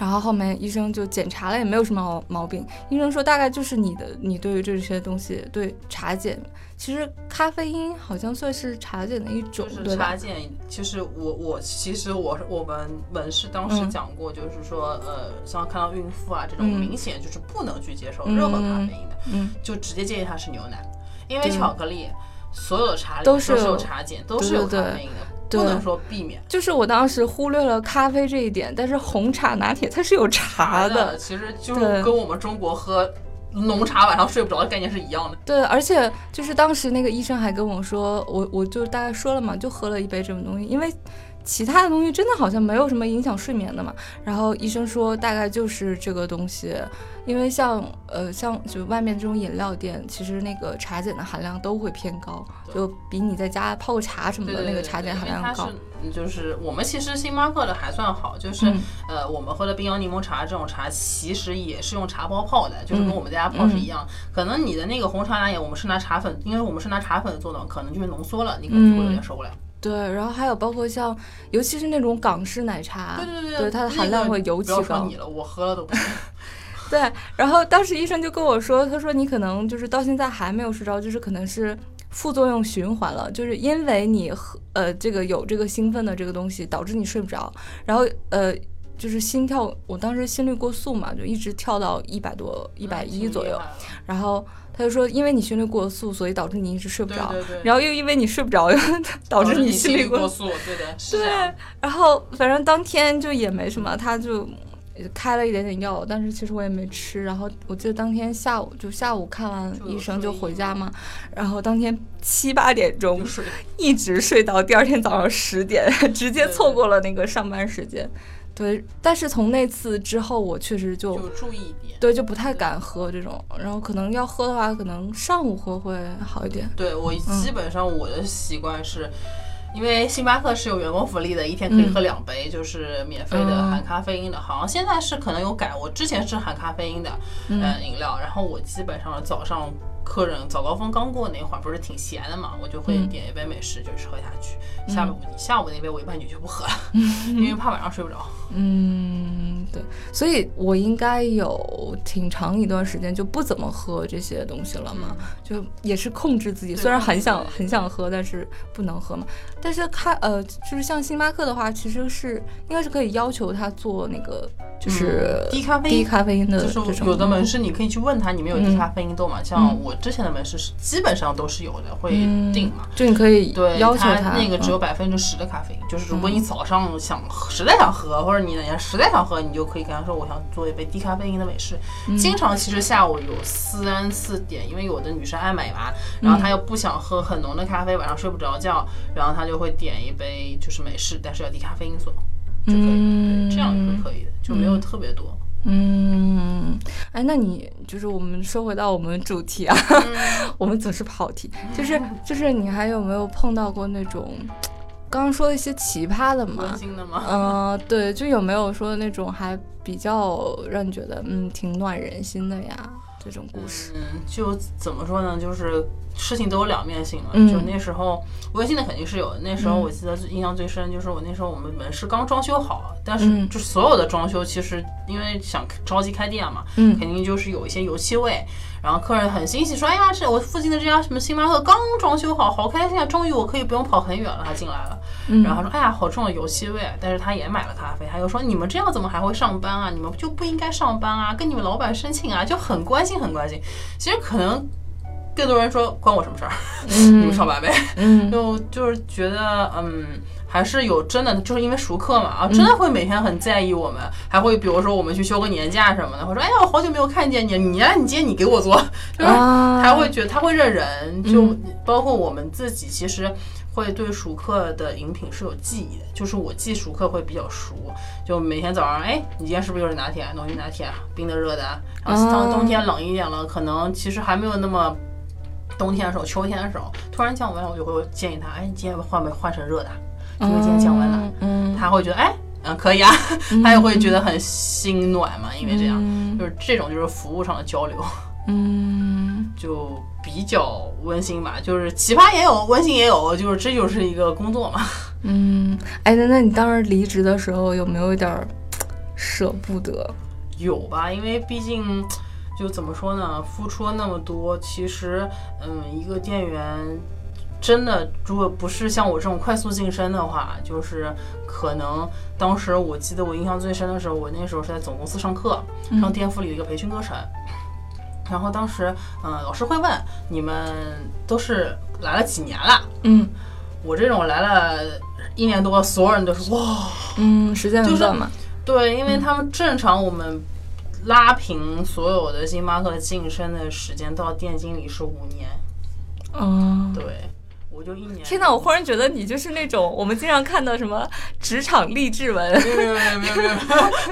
Speaker 1: 然后后面医生就检查了，也没有什么毛毛病。医生说大概就是你的，你对于这些东西，对茶碱，其实咖啡因好像算是茶碱的一种，
Speaker 2: 对茶碱，其实我我其实我我们门市当时讲过，就是说呃，像看到孕妇啊这种明显就是不能去接受任何咖啡因的，
Speaker 1: 嗯，
Speaker 2: 就直接建议她是牛奶，因为巧克力所有的茶里都是有茶碱，都是有咖啡因的。不能说避免，
Speaker 1: 就是我当时忽略了咖啡这一点，但是红茶拿铁它是有茶
Speaker 2: 的，其实就是跟我们中国喝浓茶晚上睡不着的概念是一样的。
Speaker 1: 对，而且就是当时那个医生还跟我说，我我就大概说了嘛，就喝了一杯这种东西，因为。其他的东西真的好像没有什么影响睡眠的嘛，然后医生说大概就是这个东西，因为像呃像就外面这种饮料店，其实那个茶碱的含量都会偏高，就比你在家泡个茶什么的那个茶碱含量高。
Speaker 2: 就是我们其实星巴克的还算好，就是呃我们喝的冰洋柠檬茶这种茶其实也是用茶包泡的，就是跟我们在家泡是一样。可能你的那个红茶拿铁，我们是拿茶粉，因为我们是拿茶粉做的，可能就是浓缩了，你可能会有点受不了。
Speaker 1: 对，然后还有包括像，尤其是那种港式奶茶，
Speaker 2: 对对对
Speaker 1: 对，它的含量会尤其高。
Speaker 2: 不要说你了，我喝了都不行。
Speaker 1: 对，然后当时医生就跟我说，他说你可能就是到现在还没有睡着，就是可能是副作用循环了，就是因为你喝呃这个有这个兴奋的这个东西，导致你睡不着，然后呃就是心跳，我当时心率过速嘛，就一直跳到一百多、一百一左右，然后。他就说，因为你心率过速，所以导致你一直睡不着。然后又因为你睡不着，导致
Speaker 2: 你
Speaker 1: 心率
Speaker 2: 过速。对的，对。
Speaker 1: 然后反正当天就也没什么，他就开了一点点药，但是其实我也没吃。然后我记得当天下午就下午看完医生就回家嘛，然后当天七八点钟一直睡到第二天早上十点，直接错过了那个上班时间。对，但是从那次之后，我确实就
Speaker 2: 注意一点，
Speaker 1: 对，就不太敢喝这种。然后可能要喝的话，可能上午喝会好一点。
Speaker 2: 对我基本上我的习惯是。因为星巴克是有员工福利的，一天可以喝两杯，就是免费的含咖啡因的。好像现在是可能有改，我之前是含咖啡因的，嗯，饮料。然后我基本上早上客人早高峰刚过那会儿，不是挺闲的嘛，我就会点一杯美式，就是喝下去。下午下午那杯我一般就就不喝了，因为怕晚上睡不着。
Speaker 1: 嗯，对，所以我应该有挺长一段时间就不怎么喝这些东西了嘛，就也是控制自己，虽然很想很想喝，但是不能喝嘛。但是咖呃，就是像星巴克的话，其实是应该是可以要求他做那个就是
Speaker 2: 低咖啡
Speaker 1: 低咖啡因的
Speaker 2: 这种。有的门市你可以去问他，你们有低咖啡因豆吗？像我之前的门市是基本上都是有的，会定嘛。
Speaker 1: 就你可以
Speaker 2: 对
Speaker 1: 要求
Speaker 2: 他那个只有百分之十的咖啡因，就是如果你早上想实在想喝或者你实在想喝，你就可以跟他说，我想做一杯低咖啡因的美式。经常其实下午有三四点，因为有的女生爱美嘛，然后她又不想喝很浓的咖啡，晚上睡不着觉，然后她就会点一杯就是美式，但是要低咖啡因所就可以，这样是可以的，就没有特别多。
Speaker 1: 嗯，哎，那你就是我们说回到我们主题啊，我们总是跑题，就是就是你还有没有碰到过那种？刚刚说的一些奇葩的嘛，嗯，对，就有没有说那种还比较让你觉得嗯挺暖人心的呀？这种故事，
Speaker 2: 嗯，就怎么说呢？就是事情都有两面性嘛。就那时候温馨的肯定是有。那时候我记得印象最深就是我那时候我们门市刚装修好，但是就所有的装修其实因为想着急开店嘛，嗯，肯定就是有一些油漆味。然后客人很欣喜说：“哎呀，这我附近的这家什么星巴克刚装修好，好开心啊！终于我可以不用跑很远了。”他进来了，然后说：“哎呀，好重的油漆味。”但是他也买了咖啡，他又说：“你们这样怎么还会上班啊？你们就不应该上班啊！跟你们老板申请啊！”就很关心，很关心。其实可能更多人说关我什么事儿？你们上班呗。就就是觉得嗯。还是有真的，就是因为熟客嘛啊，真的会每天很在意我们，还会比如说我们去休个年假什么的，会说哎呀，我好久没有看见你，你来你今天你给我做，就是还会觉得他会认人，就包括我们自己其实会对熟客的饮品是有记忆的，就是我记熟客会比较熟，就每天早上哎，你今天是不是又是拿铁，浓郁拿铁，冰的热的，然后当冬天冷一点了，可能其实还没有那么冬天的时候，秋天的时候突然降温了，我就会建议他，哎，你今天换没换成热的。因为今天降温了，嗯，他会觉得哎，嗯，可以啊，他也会觉得很心暖嘛，因为这样就是这种就是服务上的交流，
Speaker 1: 嗯，
Speaker 2: 就比较温馨吧，就是奇葩也有，温馨也有，就是这就是一个工作嘛，
Speaker 1: 嗯，哎，那那你当时离职的时候有没有一点舍不得？
Speaker 2: 有吧，因为毕竟就怎么说呢，付出了那么多，其实嗯，一个店员。真的，如果不是像我这种快速晋升的话，就是可能当时我记得我印象最深的时候，我那时候是在总公司上课，上店铺里的一个培训课程。然后当时，嗯，老师会问你们都是来了几年了？
Speaker 1: 嗯，
Speaker 2: 我这种来了一年多，所有人都是哇，
Speaker 1: 嗯，时间很短嘛。
Speaker 2: 对，因为他们正常我们拉平所有的星巴克晋升的时间到店经理是五年。
Speaker 1: 哦，
Speaker 2: 对。我就一年。
Speaker 1: 天哪！我忽然觉得你就是那种我们经常看到什么职场励志文，
Speaker 2: 没有没有没有没有，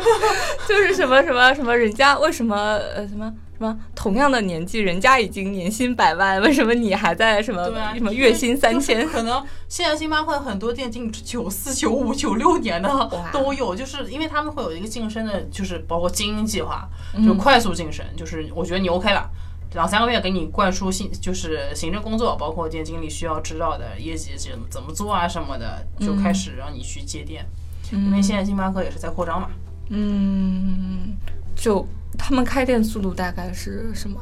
Speaker 1: 就是什么什么什么人家为什么呃什么什么同样的年纪人家已经年薪百万，为什么你还在什么什么月薪三千？
Speaker 2: 可能现在星巴克很多店经理九四九五九六年的都有，就是因为他们会有一个晋升的，就是包括精英计划，就快速晋升，就是我觉得你 OK 了。两三个月给你灌输信，就是行政工作，包括店经理需要知道的业绩怎怎么做啊什么的，就开始让你去接店。因为现在星巴克也是在扩张嘛。
Speaker 1: 嗯，就他们开店速度大概是什么？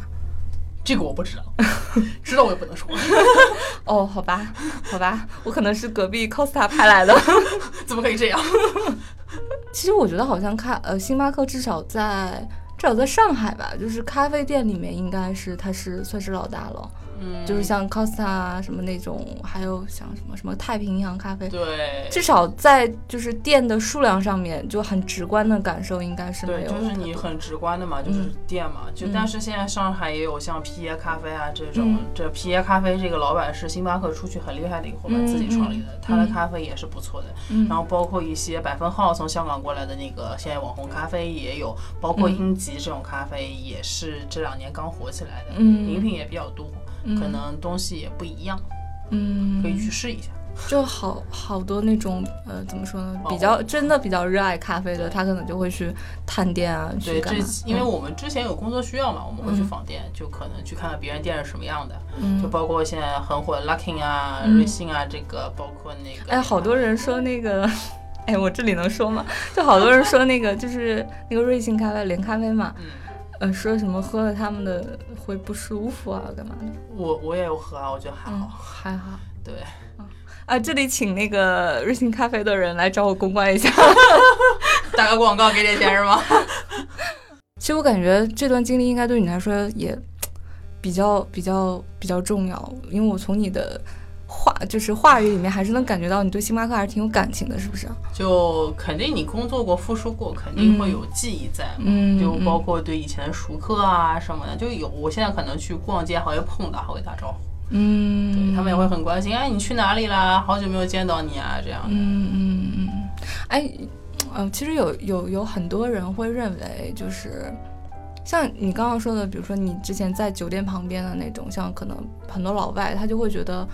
Speaker 2: 这个我不知道，知道我也不能说。
Speaker 1: 哦，好吧，好吧，我可能是隔壁 Costa 派来的。
Speaker 2: 怎么可以这样？
Speaker 1: 其实我觉得好像咖呃星巴克至少在。至少在上海吧，就是咖啡店里面，应该是它是算是老大了。
Speaker 2: 嗯，
Speaker 1: 就是像 Costa 啊什么那种，还有像什么什么太平洋咖啡，
Speaker 2: 对，
Speaker 1: 至少在就是店的数量上面就很直观的感受应该是没
Speaker 2: 对，
Speaker 1: 有
Speaker 2: 就是你很直观的嘛，就是
Speaker 1: 嗯
Speaker 2: 店嘛，就
Speaker 1: 嗯。
Speaker 2: 但是现在上海也有像皮耶咖啡啊这种，
Speaker 1: 嗯
Speaker 2: 这皮耶咖啡这个老板是星巴克出去很厉害的一个伙伴，
Speaker 1: 嗯
Speaker 2: 自己创立的，
Speaker 1: 嗯
Speaker 2: 他的。
Speaker 1: 嗯
Speaker 2: 咖啡也是不错的。
Speaker 1: 嗯，
Speaker 2: 然后包括一些百分号从香港过来的那个现在网红咖啡也有，包括
Speaker 1: 嗯。
Speaker 2: 英吉这种咖啡也是这两年刚火起来的，
Speaker 1: 嗯。
Speaker 2: 饮品也比较多，
Speaker 1: 嗯
Speaker 2: 可能东西也不一样，
Speaker 1: 嗯
Speaker 2: 可以去试一下。
Speaker 1: 就好好多那种呃怎么说呢，比较真的比较热爱咖啡的，他可能就会去探店啊，去
Speaker 2: 对，这？因为我们之前有工作需要嘛，我们会去
Speaker 1: 嗯
Speaker 2: 访店，就可能去看看别人店是什么样的。
Speaker 1: 嗯
Speaker 2: 就包括现在很火的 Luckin 啊、
Speaker 1: 嗯
Speaker 2: 瑞幸啊，这个包括那个，
Speaker 1: 哎，好多人说那个，哎，我这里能说吗？就好多人说那个就是那个瑞幸咖啡连咖啡嘛，
Speaker 2: 嗯，
Speaker 1: 呃，说什么喝了他们的会不舒服啊，干嘛的？
Speaker 2: 我我也有喝啊，我觉得还
Speaker 1: 嗯，
Speaker 2: 好。
Speaker 1: 还好。
Speaker 2: 对，
Speaker 1: 啊，这里请那个瑞幸咖啡的人来找我公关一下。
Speaker 2: 打个广告给点钱是吗？
Speaker 1: 其实我感觉这段经历应该对你来说也比较比较比较重要，因为我从你的话就是话语里面还是能感觉到你对星巴克还是挺有感情的，是不是？
Speaker 2: 就肯定你工作过、付出过，肯定会有记忆在嘛。
Speaker 1: 嗯
Speaker 2: 就包括对以前的熟客啊什么的，就有我现在可能去逛街还会碰到，还会打招呼，
Speaker 1: 嗯，
Speaker 2: 对他们也会很关心，哎，你去哪里啦？好久没有见到你啊，这样。
Speaker 1: 嗯嗯嗯，哎，呃，其实有有有很多人会认为，就是像你刚刚说的，比如说你之前在酒店旁边的那种，像可能很多老外他就会觉得。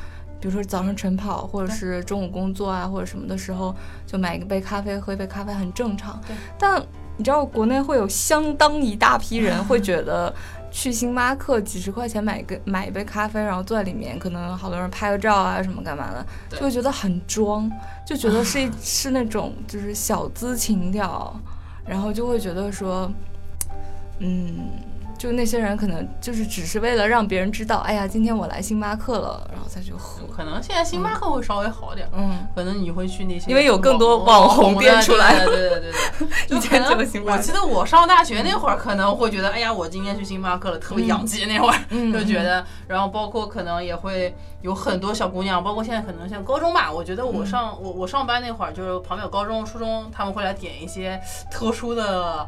Speaker 1: 比如说早上晨跑，或者是中午工作啊，或者什么的时候，就买一杯咖啡，喝一杯咖啡很正常
Speaker 2: 对。
Speaker 1: 但你知道，国内会有相当一大批人会 觉得，去星巴克几十块钱买一个买一杯咖啡，然后坐在里面，可能好多人拍个照啊什么干嘛的，就会觉得很装，就觉得是一 是那种就是小资情调，然后就会觉得说，嗯，就那些人可能就是只是为了让别人知道，哎呀，今天我来星巴克了，然后再去喝，
Speaker 2: 可能现在星巴克会稍微好点儿，
Speaker 1: 嗯，
Speaker 2: 可能你会去那些，
Speaker 1: 因为有更多网红店出来
Speaker 2: 对对对对对，
Speaker 1: 以前
Speaker 2: 可能
Speaker 1: 只有星巴克。
Speaker 2: 我记得我上大学那会儿，可能会觉得，哎呀，我今天去星巴克了，特别洋气那会儿，
Speaker 1: 嗯
Speaker 2: 就觉得，然后包括可能也会有很多小姑娘，包括现在可能像高中吧，我觉得
Speaker 1: 嗯
Speaker 2: 我上、我我上班那会儿，就是旁边有高中、初中，他们会来点一些特殊的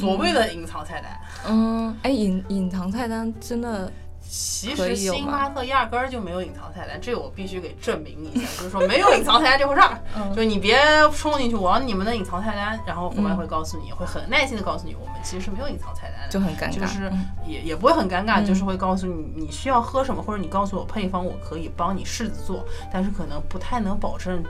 Speaker 2: 所谓的隐藏菜单。
Speaker 1: 嗯，哎，隐隐藏菜单真的，
Speaker 2: 其实星巴克压根儿就没有隐藏菜单，这个我必须给证明一下，就是说没有隐藏菜单这回事儿。
Speaker 1: 嗯
Speaker 2: 就是你别冲进去，我要你们的隐藏菜单，然后伙伴
Speaker 1: 嗯
Speaker 2: 会告诉你，会很耐心的告诉你，我们其实是没有隐藏菜单的。
Speaker 1: 就很尴尬，
Speaker 2: 就是
Speaker 1: 嗯
Speaker 2: 也也不会很尴尬，
Speaker 1: 嗯
Speaker 2: 就是会告诉你你需要喝什么，或者你告诉我配方，我可以帮你试着做，但是可能不太能保证，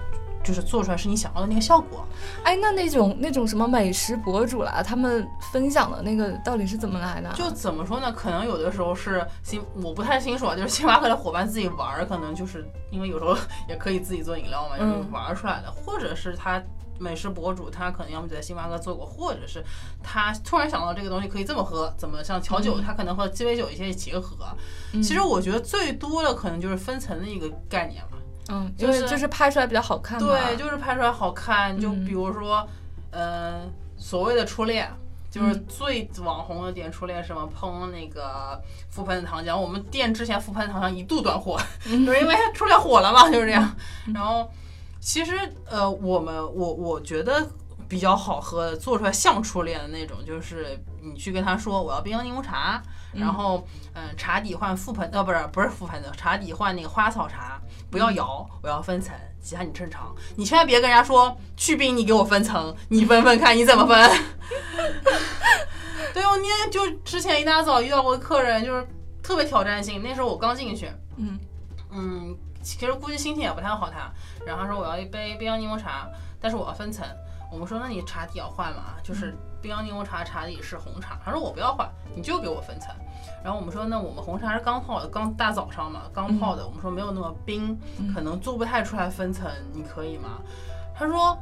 Speaker 2: 就是做出来是你想要的那个效果。
Speaker 1: 哎，那那种那种什么美食博主啦，他们分享的那个到底是怎么来的啊？
Speaker 2: 就怎么说呢？可能有的时候是星，我不太清楚啊，就是星巴克的伙伴自己玩儿，可能就是因为有时候 也可以自己做饮料嘛，就玩儿出来的，或者是他。美食博主他可能要么就在星巴克做过，或者是他突然想到这个东西可以这么喝，怎么像调酒，
Speaker 1: 嗯
Speaker 2: 他可能和鸡尾酒一些结合。
Speaker 1: 嗯
Speaker 2: 其实我觉得最多的可能就是分层的一个概念嘛。
Speaker 1: 嗯，
Speaker 2: 就是
Speaker 1: 为就是拍出来比较好看，
Speaker 2: 对，就是拍出来好看。就
Speaker 1: 嗯
Speaker 2: 比如说，呃，所谓的初恋。就是
Speaker 1: 嗯
Speaker 2: 最网红的点初恋，什么烹那个覆盆子糖浆，我们店之前覆盆子糖浆一度断货，
Speaker 1: 嗯
Speaker 2: 就是因为初恋火了嘛，就是这样。然后其实呃，我们我我觉得比较好喝的，做出来像初恋的那种，就是你去跟他说我要冰洋柠檬茶，然后嗯、茶底换覆盆呃不是不是覆盆子，茶底换那个花草茶，不要摇，我要分层，其他你正常，你千万别跟人家说去冰你给我分层，你分分看你怎么分。对，我那天就之前一大早遇到过客人，就是特别挑战性，那时候我刚进去，
Speaker 1: 嗯。
Speaker 2: 嗯，其实估计心情也不太好他，然后他说我要一杯冰洋柠檬茶，但是我要分层。我们说那你茶底要换嘛，就是冰洋柠檬茶茶底是红茶，他说我不要换，你就给我分层。然后我们说那我们红茶是刚泡的，刚大早上嘛，刚泡的，我们说没有那么冰，可能做不太出来分层，你可以吗？他说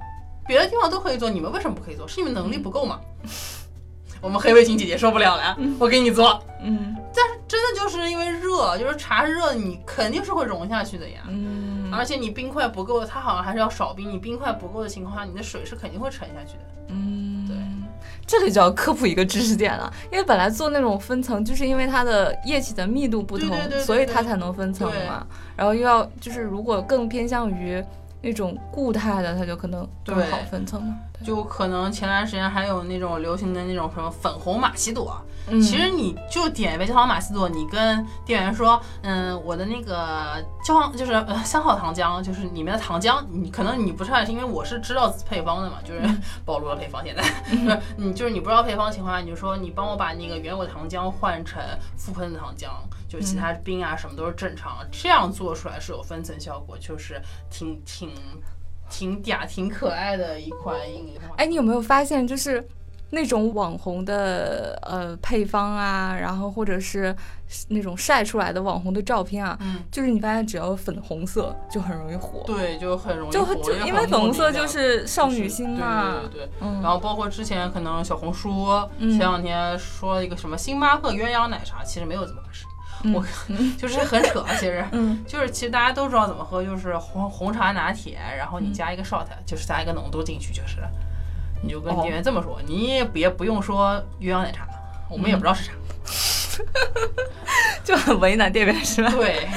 Speaker 2: 别的地方都可以做，你们为什么不可以做？是因为能力不够吗？我们黑围裙姐姐受不了了，我给你做。
Speaker 1: 嗯
Speaker 2: 但是真的就是因为热，就是茶是热，你肯定是会融下去的呀。
Speaker 1: 嗯，
Speaker 2: 而且你冰块不够，它好像还是要少冰。你冰块不够的情况下，你的水是肯定会沉下去的。
Speaker 1: 嗯
Speaker 2: 对
Speaker 1: 这里就要科普一个知识点了，因为本来做那种分层，就是因为它的液体的密度不同，
Speaker 2: 对对对对
Speaker 1: 所以它才能分层嘛。然后又要就是如果更偏向于那种固态的，它就可能更
Speaker 2: 对
Speaker 1: 好分层嘛。
Speaker 2: 就可能前段时间还有那种流行的那种什么粉红玛奇朵，
Speaker 1: 嗯。
Speaker 2: 其实你就点一杯焦糖玛奇朵，你跟店员说，嗯，我的那个焦糖就是 呃三号糖浆，就是里面的糖浆，你可能你不太，因为我是知道配方的嘛，就是 暴露了配方，现在。就是你就是你不知道配方的情况下，你就说你帮我把那个原有的糖浆换成复喷的糖浆，就是其他冰啊什么都是正常，这样做出来是有分层效果，就是挺挺挺嗲、挺可爱的一款。
Speaker 1: 哎，你有没有发现，就是那种网红的呃配方啊，然后或者是那种晒出来的网红的照片啊，
Speaker 2: 嗯，
Speaker 1: 就是你发现只要粉红色就很容易火，
Speaker 2: 对，就很容易
Speaker 1: 就
Speaker 2: 火
Speaker 1: 就因为粉红色就是少女心嘛，
Speaker 2: 对对对对。
Speaker 1: 嗯，
Speaker 2: 然后包括之前可能小红书
Speaker 1: 嗯
Speaker 2: 前两天说了一个什么星巴克鸳鸯奶茶，其实没有这么回事，
Speaker 1: 嗯
Speaker 2: 我 就是很扯，其实。
Speaker 1: 嗯
Speaker 2: 就是其实大家都知道怎么喝，就是红红茶拿铁，然后你加一个 shot，、就是加一个浓度进去就是了。你就跟
Speaker 1: 哦
Speaker 2: 店员这么说，你也别不用说鸳鸯奶茶，我们也不知道是啥。
Speaker 1: 就很为难店员是吧？
Speaker 2: 对，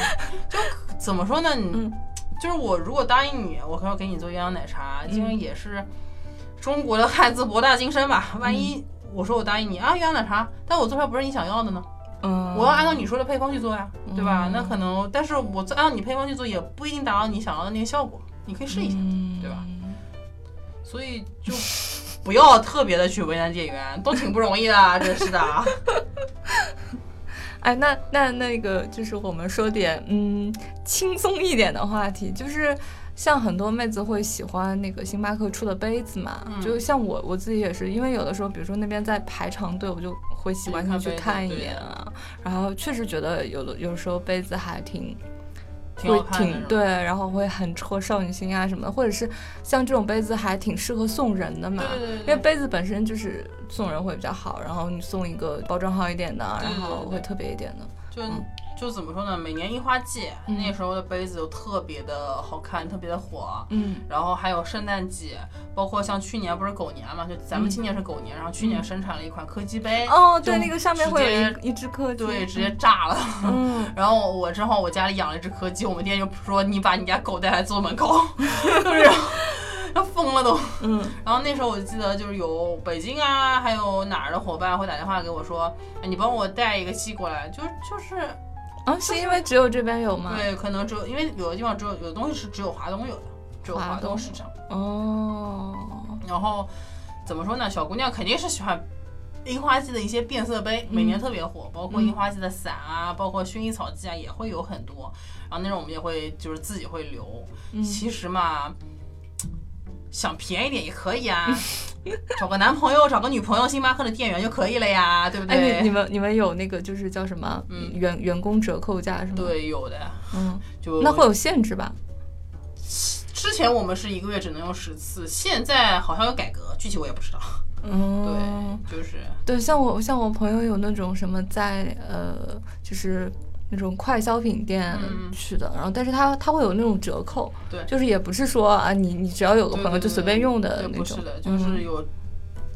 Speaker 2: 就怎么说呢？你、
Speaker 1: 嗯
Speaker 2: 就是我如果答应你，我可要给你做鸳鸯奶茶，
Speaker 1: 嗯
Speaker 2: 因为也是中国的汉字博大精深吧。万一我说我答应你啊鸳鸯奶茶，但我做出来不是你想要的呢？
Speaker 1: 嗯，
Speaker 2: 我要按照你说的配方去做呀，对吧？
Speaker 1: 嗯
Speaker 2: 那可能，但是我按照你配方去做，也不一定达到你想要的那个效果。你可以试一下，
Speaker 1: 嗯
Speaker 2: 对吧？所以就不要特别的去为难店员，都挺不容易的，真是的。
Speaker 1: 哎，那那那个就是我们说点嗯轻松一点的话题，就是像很多妹子会喜欢那个星巴克出的杯子嘛，
Speaker 2: 嗯
Speaker 1: 就像我我自己也是，因为有的时候，比如说那边在排长队，我就会习惯性去看一眼啊，然后确实觉得有的有时候杯子还挺。会
Speaker 2: 挺
Speaker 1: 挺对，然后会很戳少女心啊什么的，或者是像这种杯子还挺适合送人的嘛，
Speaker 2: 对对对对
Speaker 1: 因为杯子本身就是送人会比较好，然后你送一个包装好一点的，然后会特别一点的。
Speaker 2: 就就怎么说呢？每年樱花季、
Speaker 1: 嗯
Speaker 2: 那时候的杯子都特别的好看，特别的火。
Speaker 1: 嗯
Speaker 2: 然后还有圣诞季，包括像去年不是狗年嘛，就咱们今年是狗年，然后去年生产了一款柯基杯，
Speaker 1: 哦，对，那个上面会有
Speaker 2: 直
Speaker 1: 一一只柯基，
Speaker 2: 对，直接炸了。
Speaker 1: 嗯，
Speaker 2: 然后我正好我家里养了一只柯基，我们店就说你把你家狗带来做门口，然后要疯了都。
Speaker 1: 嗯
Speaker 2: 然后那时候我就记得就是有北京啊，还有哪儿的伙伴会打电话给我说，哎你帮我带一个鸡过来，就就是
Speaker 1: 啊，是因为只有这边有吗？
Speaker 2: 对，可能只有因为有的地方只有有的东西是只有华东有的，只有华
Speaker 1: 华东
Speaker 2: 东市场。
Speaker 1: 哦，
Speaker 2: 然后怎么说呢？小姑娘肯定是喜欢樱花季的一些变色杯，每年特别火，包括樱花季的伞啊，包括薰衣草季啊，也会有很多。然后那种我们也会就是自己会留。
Speaker 1: 嗯
Speaker 2: 其实嘛。想便宜点也可以啊，找个男朋友，找个女朋友，星巴克的店员就可以了呀，对不
Speaker 1: 哎，
Speaker 2: 对？
Speaker 1: 你你们你们有那个就是叫什么
Speaker 2: 嗯
Speaker 1: 员员工折扣价是吗？，
Speaker 2: 对，有的，
Speaker 1: 嗯，
Speaker 2: 就
Speaker 1: 那会有限制吧？
Speaker 2: 之前我们是一个月只能用十次，现在好像有改革，具体我也不知道。
Speaker 1: 嗯，
Speaker 2: 对，就是
Speaker 1: 对，像我像我朋友有那种什么在呃，就是那种快消品店
Speaker 2: 嗯。
Speaker 1: 去的，然后但是它它会有那种折扣，
Speaker 2: 对
Speaker 1: 就是也不是说啊你你只要有个朋友就随便用的
Speaker 2: 对
Speaker 1: 那种，
Speaker 2: 不是的，就是
Speaker 1: 嗯
Speaker 2: 有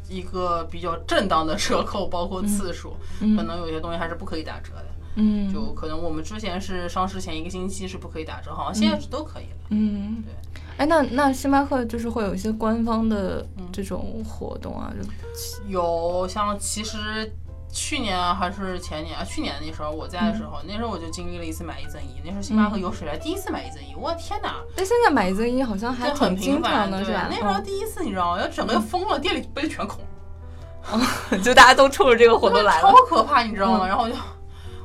Speaker 2: 一个比较正当的折扣，包括次数，
Speaker 1: 嗯。
Speaker 2: 可能有些东西还是不可以打折的。
Speaker 1: 嗯。
Speaker 2: 就可能我们之前是上市前一个星期是不可以打折，好像现在是都可以了。
Speaker 1: 嗯。
Speaker 2: 对，
Speaker 1: 哎，那那星巴克就是会有一些官方的
Speaker 2: 嗯。
Speaker 1: 这种活动啊，就
Speaker 2: 有像其实去年啊还是前年啊，去年那时候我在的时候，那时候我就经历了一次买一赠一，那时候星巴克有史以来第一次买一赠一，我的天哪！
Speaker 1: 但现在买一赠一好像还
Speaker 2: 就很频繁
Speaker 1: 的，
Speaker 2: 对
Speaker 1: 是吧？
Speaker 2: 那时候第一次你知道吗？要整个疯了，店里杯子全空。
Speaker 1: 嗯 就大家都冲着这个活动来
Speaker 2: 超。可怕，你知道吗？
Speaker 1: 嗯
Speaker 2: 然后就，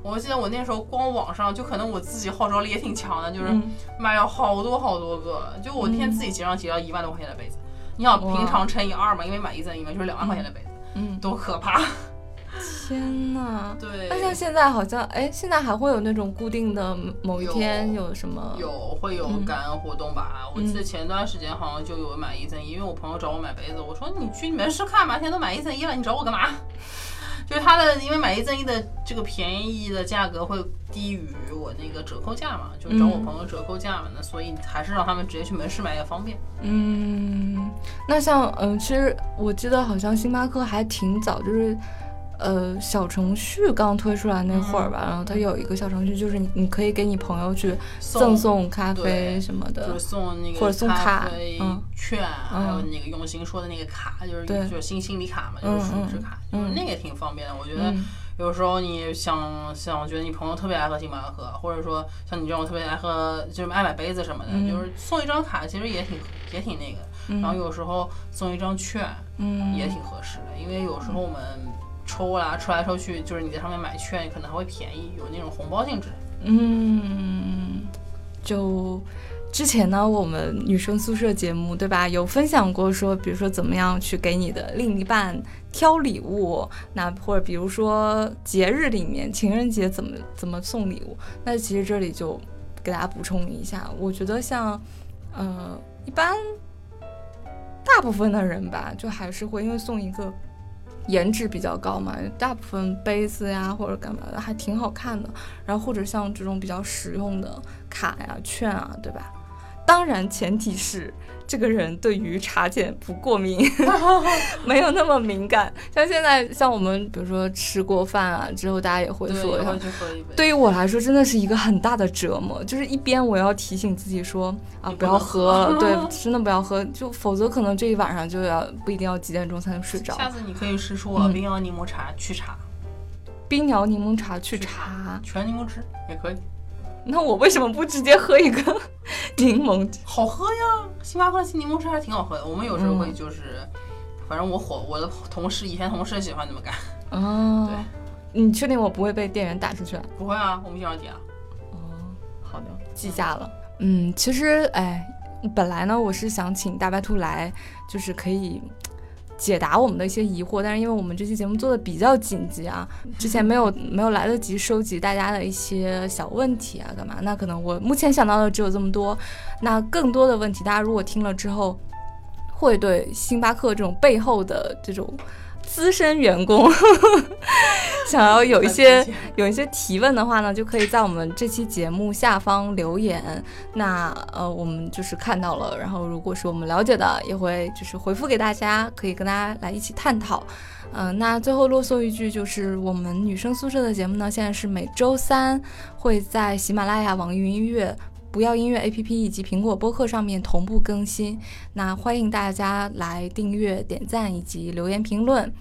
Speaker 2: 我记得我那时候光网上就可能我自己号召力也挺强的，就是
Speaker 1: 嗯
Speaker 2: 买了好多好多个，就我那天自己结账结了一万多块钱的杯子。你想平常乘以二嘛，因为买一赠一嘛，就是两万块钱的杯子，
Speaker 1: 嗯，
Speaker 2: 多可怕！
Speaker 1: 天呐。
Speaker 2: 对，
Speaker 1: 那像现在好像，哎，现在还会有那种固定的某一天有什么？
Speaker 2: 有会有
Speaker 1: 嗯
Speaker 2: 感恩活动吧？我记得前段时间好像就有买一赠一，因为我朋友找我买杯子，我说你去你门市看吧，现在都买一赠一了，你找我干嘛？就是他的，因为买一赠一的这个便宜的价格会低于我那个折扣价嘛，就找我朋友折扣价嘛，那所以还是让他们直接去门市买也方便。
Speaker 1: 嗯，那像嗯，其实我记得好像星巴克还挺早，就是。呃，小程序刚推出来那会儿吧，然后它有一个小程序，就是你你可以给你朋友去赠送咖啡什么的，
Speaker 2: 就是送那个
Speaker 1: 或者送卡
Speaker 2: 券，还有那个用心说的那个卡，就是就是新心理卡嘛，就是储值卡，就是那个也挺方便的。我觉得有时候你想想，觉得你朋友特别爱喝星巴克，或者说像你这种特别爱喝，就是爱买杯子什么的，就是送一张卡其实也挺也挺那个。然后有时候送一张券，嗯，也挺合适的，因为有时候我们。抽啦，抽来抽去，就是你在上面买券，可能还会便宜，有那种红包性质。
Speaker 1: 嗯，就之前呢，我们女生宿舍节目对吧，有分享过说，比如说怎么样去给你的另一半挑礼物，那或者比如说节日里面情人节怎么怎么送礼物，那其实这里就给大家补充一下，我觉得像呃一般大部分的人吧，就还是会因为送一个。颜值比较高嘛，大部分杯子呀或者干嘛的还挺好看的，然后或者像这种比较实用的卡呀、券啊，对吧？当然前提是。这个人对于茶碱不过敏，没有那么敏感。像现在，像我们比如说吃过饭啊之后，大家也会说，对于我来说真的是一个很大的折磨。就是一边我要提醒自己说啊，不要喝了，对，真的不要喝，就否则可能这一晚上就要不一定要几点钟才能睡着。
Speaker 2: 下次你可以试出冰摇柠檬茶去茶，
Speaker 1: 冰摇柠檬茶去茶，
Speaker 2: 全柠檬汁也可以。
Speaker 1: 那我为什么不直接喝一个 柠檬？
Speaker 2: 好喝呀，星巴克的柠檬汁还挺好喝的。我们有时候会就是，反正我伙我的同事以前同事喜欢这么干。
Speaker 1: 哦，
Speaker 2: 对，
Speaker 1: 你确定我不会被店员打出去？
Speaker 2: 不会啊，我们经常点啊。
Speaker 1: 哦，好的，记下了。嗯，其实哎，本来呢，我是想请大白兔来，就是可以。解答我们的一些疑惑，但是因为我们这期节目做的比较紧急啊，之前没有没有来得及收集大家的一些小问题啊，干嘛？那可能我目前想到的只有这么多。那更多的问题，大家如果听了之后，会对星巴克这种背后的这种。资深员工 想要有一些有一些提问的话呢，就可以在我们这期节目下方留言。那呃，我们就是看到了，然后如果是我们了解的，也会就是回复给大家，可以跟大家来一起探讨。嗯，那最后啰嗦一句，就是我们女生宿舍的节目呢，现在是每周三会在喜马拉雅、网易云音乐。不要音乐 APP 以及苹果播客上面同步更新，那欢迎大家来订阅、点赞以及留言评论。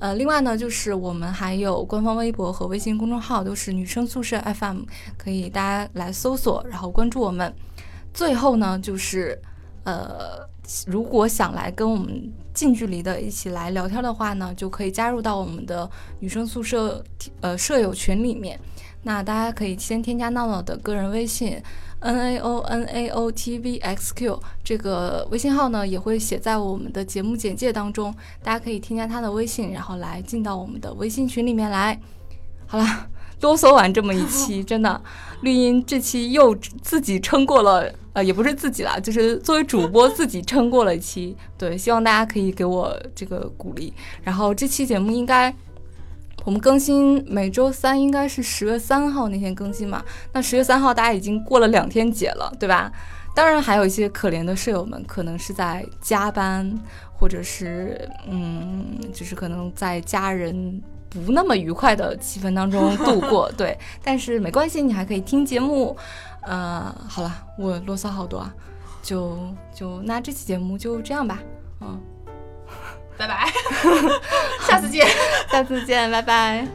Speaker 1: 呃，另外呢，就是我们还有官方微博和微信公众号，都是女生宿舍 FM，可以大家来搜索，然后关注我们。最后呢，就是呃，如果想来跟我们近距离的一起来聊天的话呢，就可以加入到我们的女生宿舍呃舍友群里面。那大家可以先添加闹闹的个人微信。n a o n a o t v x q 这个微信号呢，也会写在我们的节目简介当中，大家可以添加他的微信，然后来进到我们的微信群里面来。好了，啰嗦完这么一期，真的，绿茵这期又自己撑过了，呃，也不是自己啦，就是作为主播自己撑过了一期。对，希望大家可以给我这个鼓励。然后这期节目应该。我们更新每周三应该是十月三号那天更新嘛？那十月三号大家已经过了两天节了，对吧？当然还有一些可怜的舍友们，可能是在加班，或者是嗯，就是可能在家人不那么愉快的气氛当中度过。对，但是没关系，你还可以听节目。呃，好了，我啰嗦好多啊，就就那这期节目就这样吧，嗯。
Speaker 2: 拜拜。下次见。
Speaker 1: 下次见拜拜。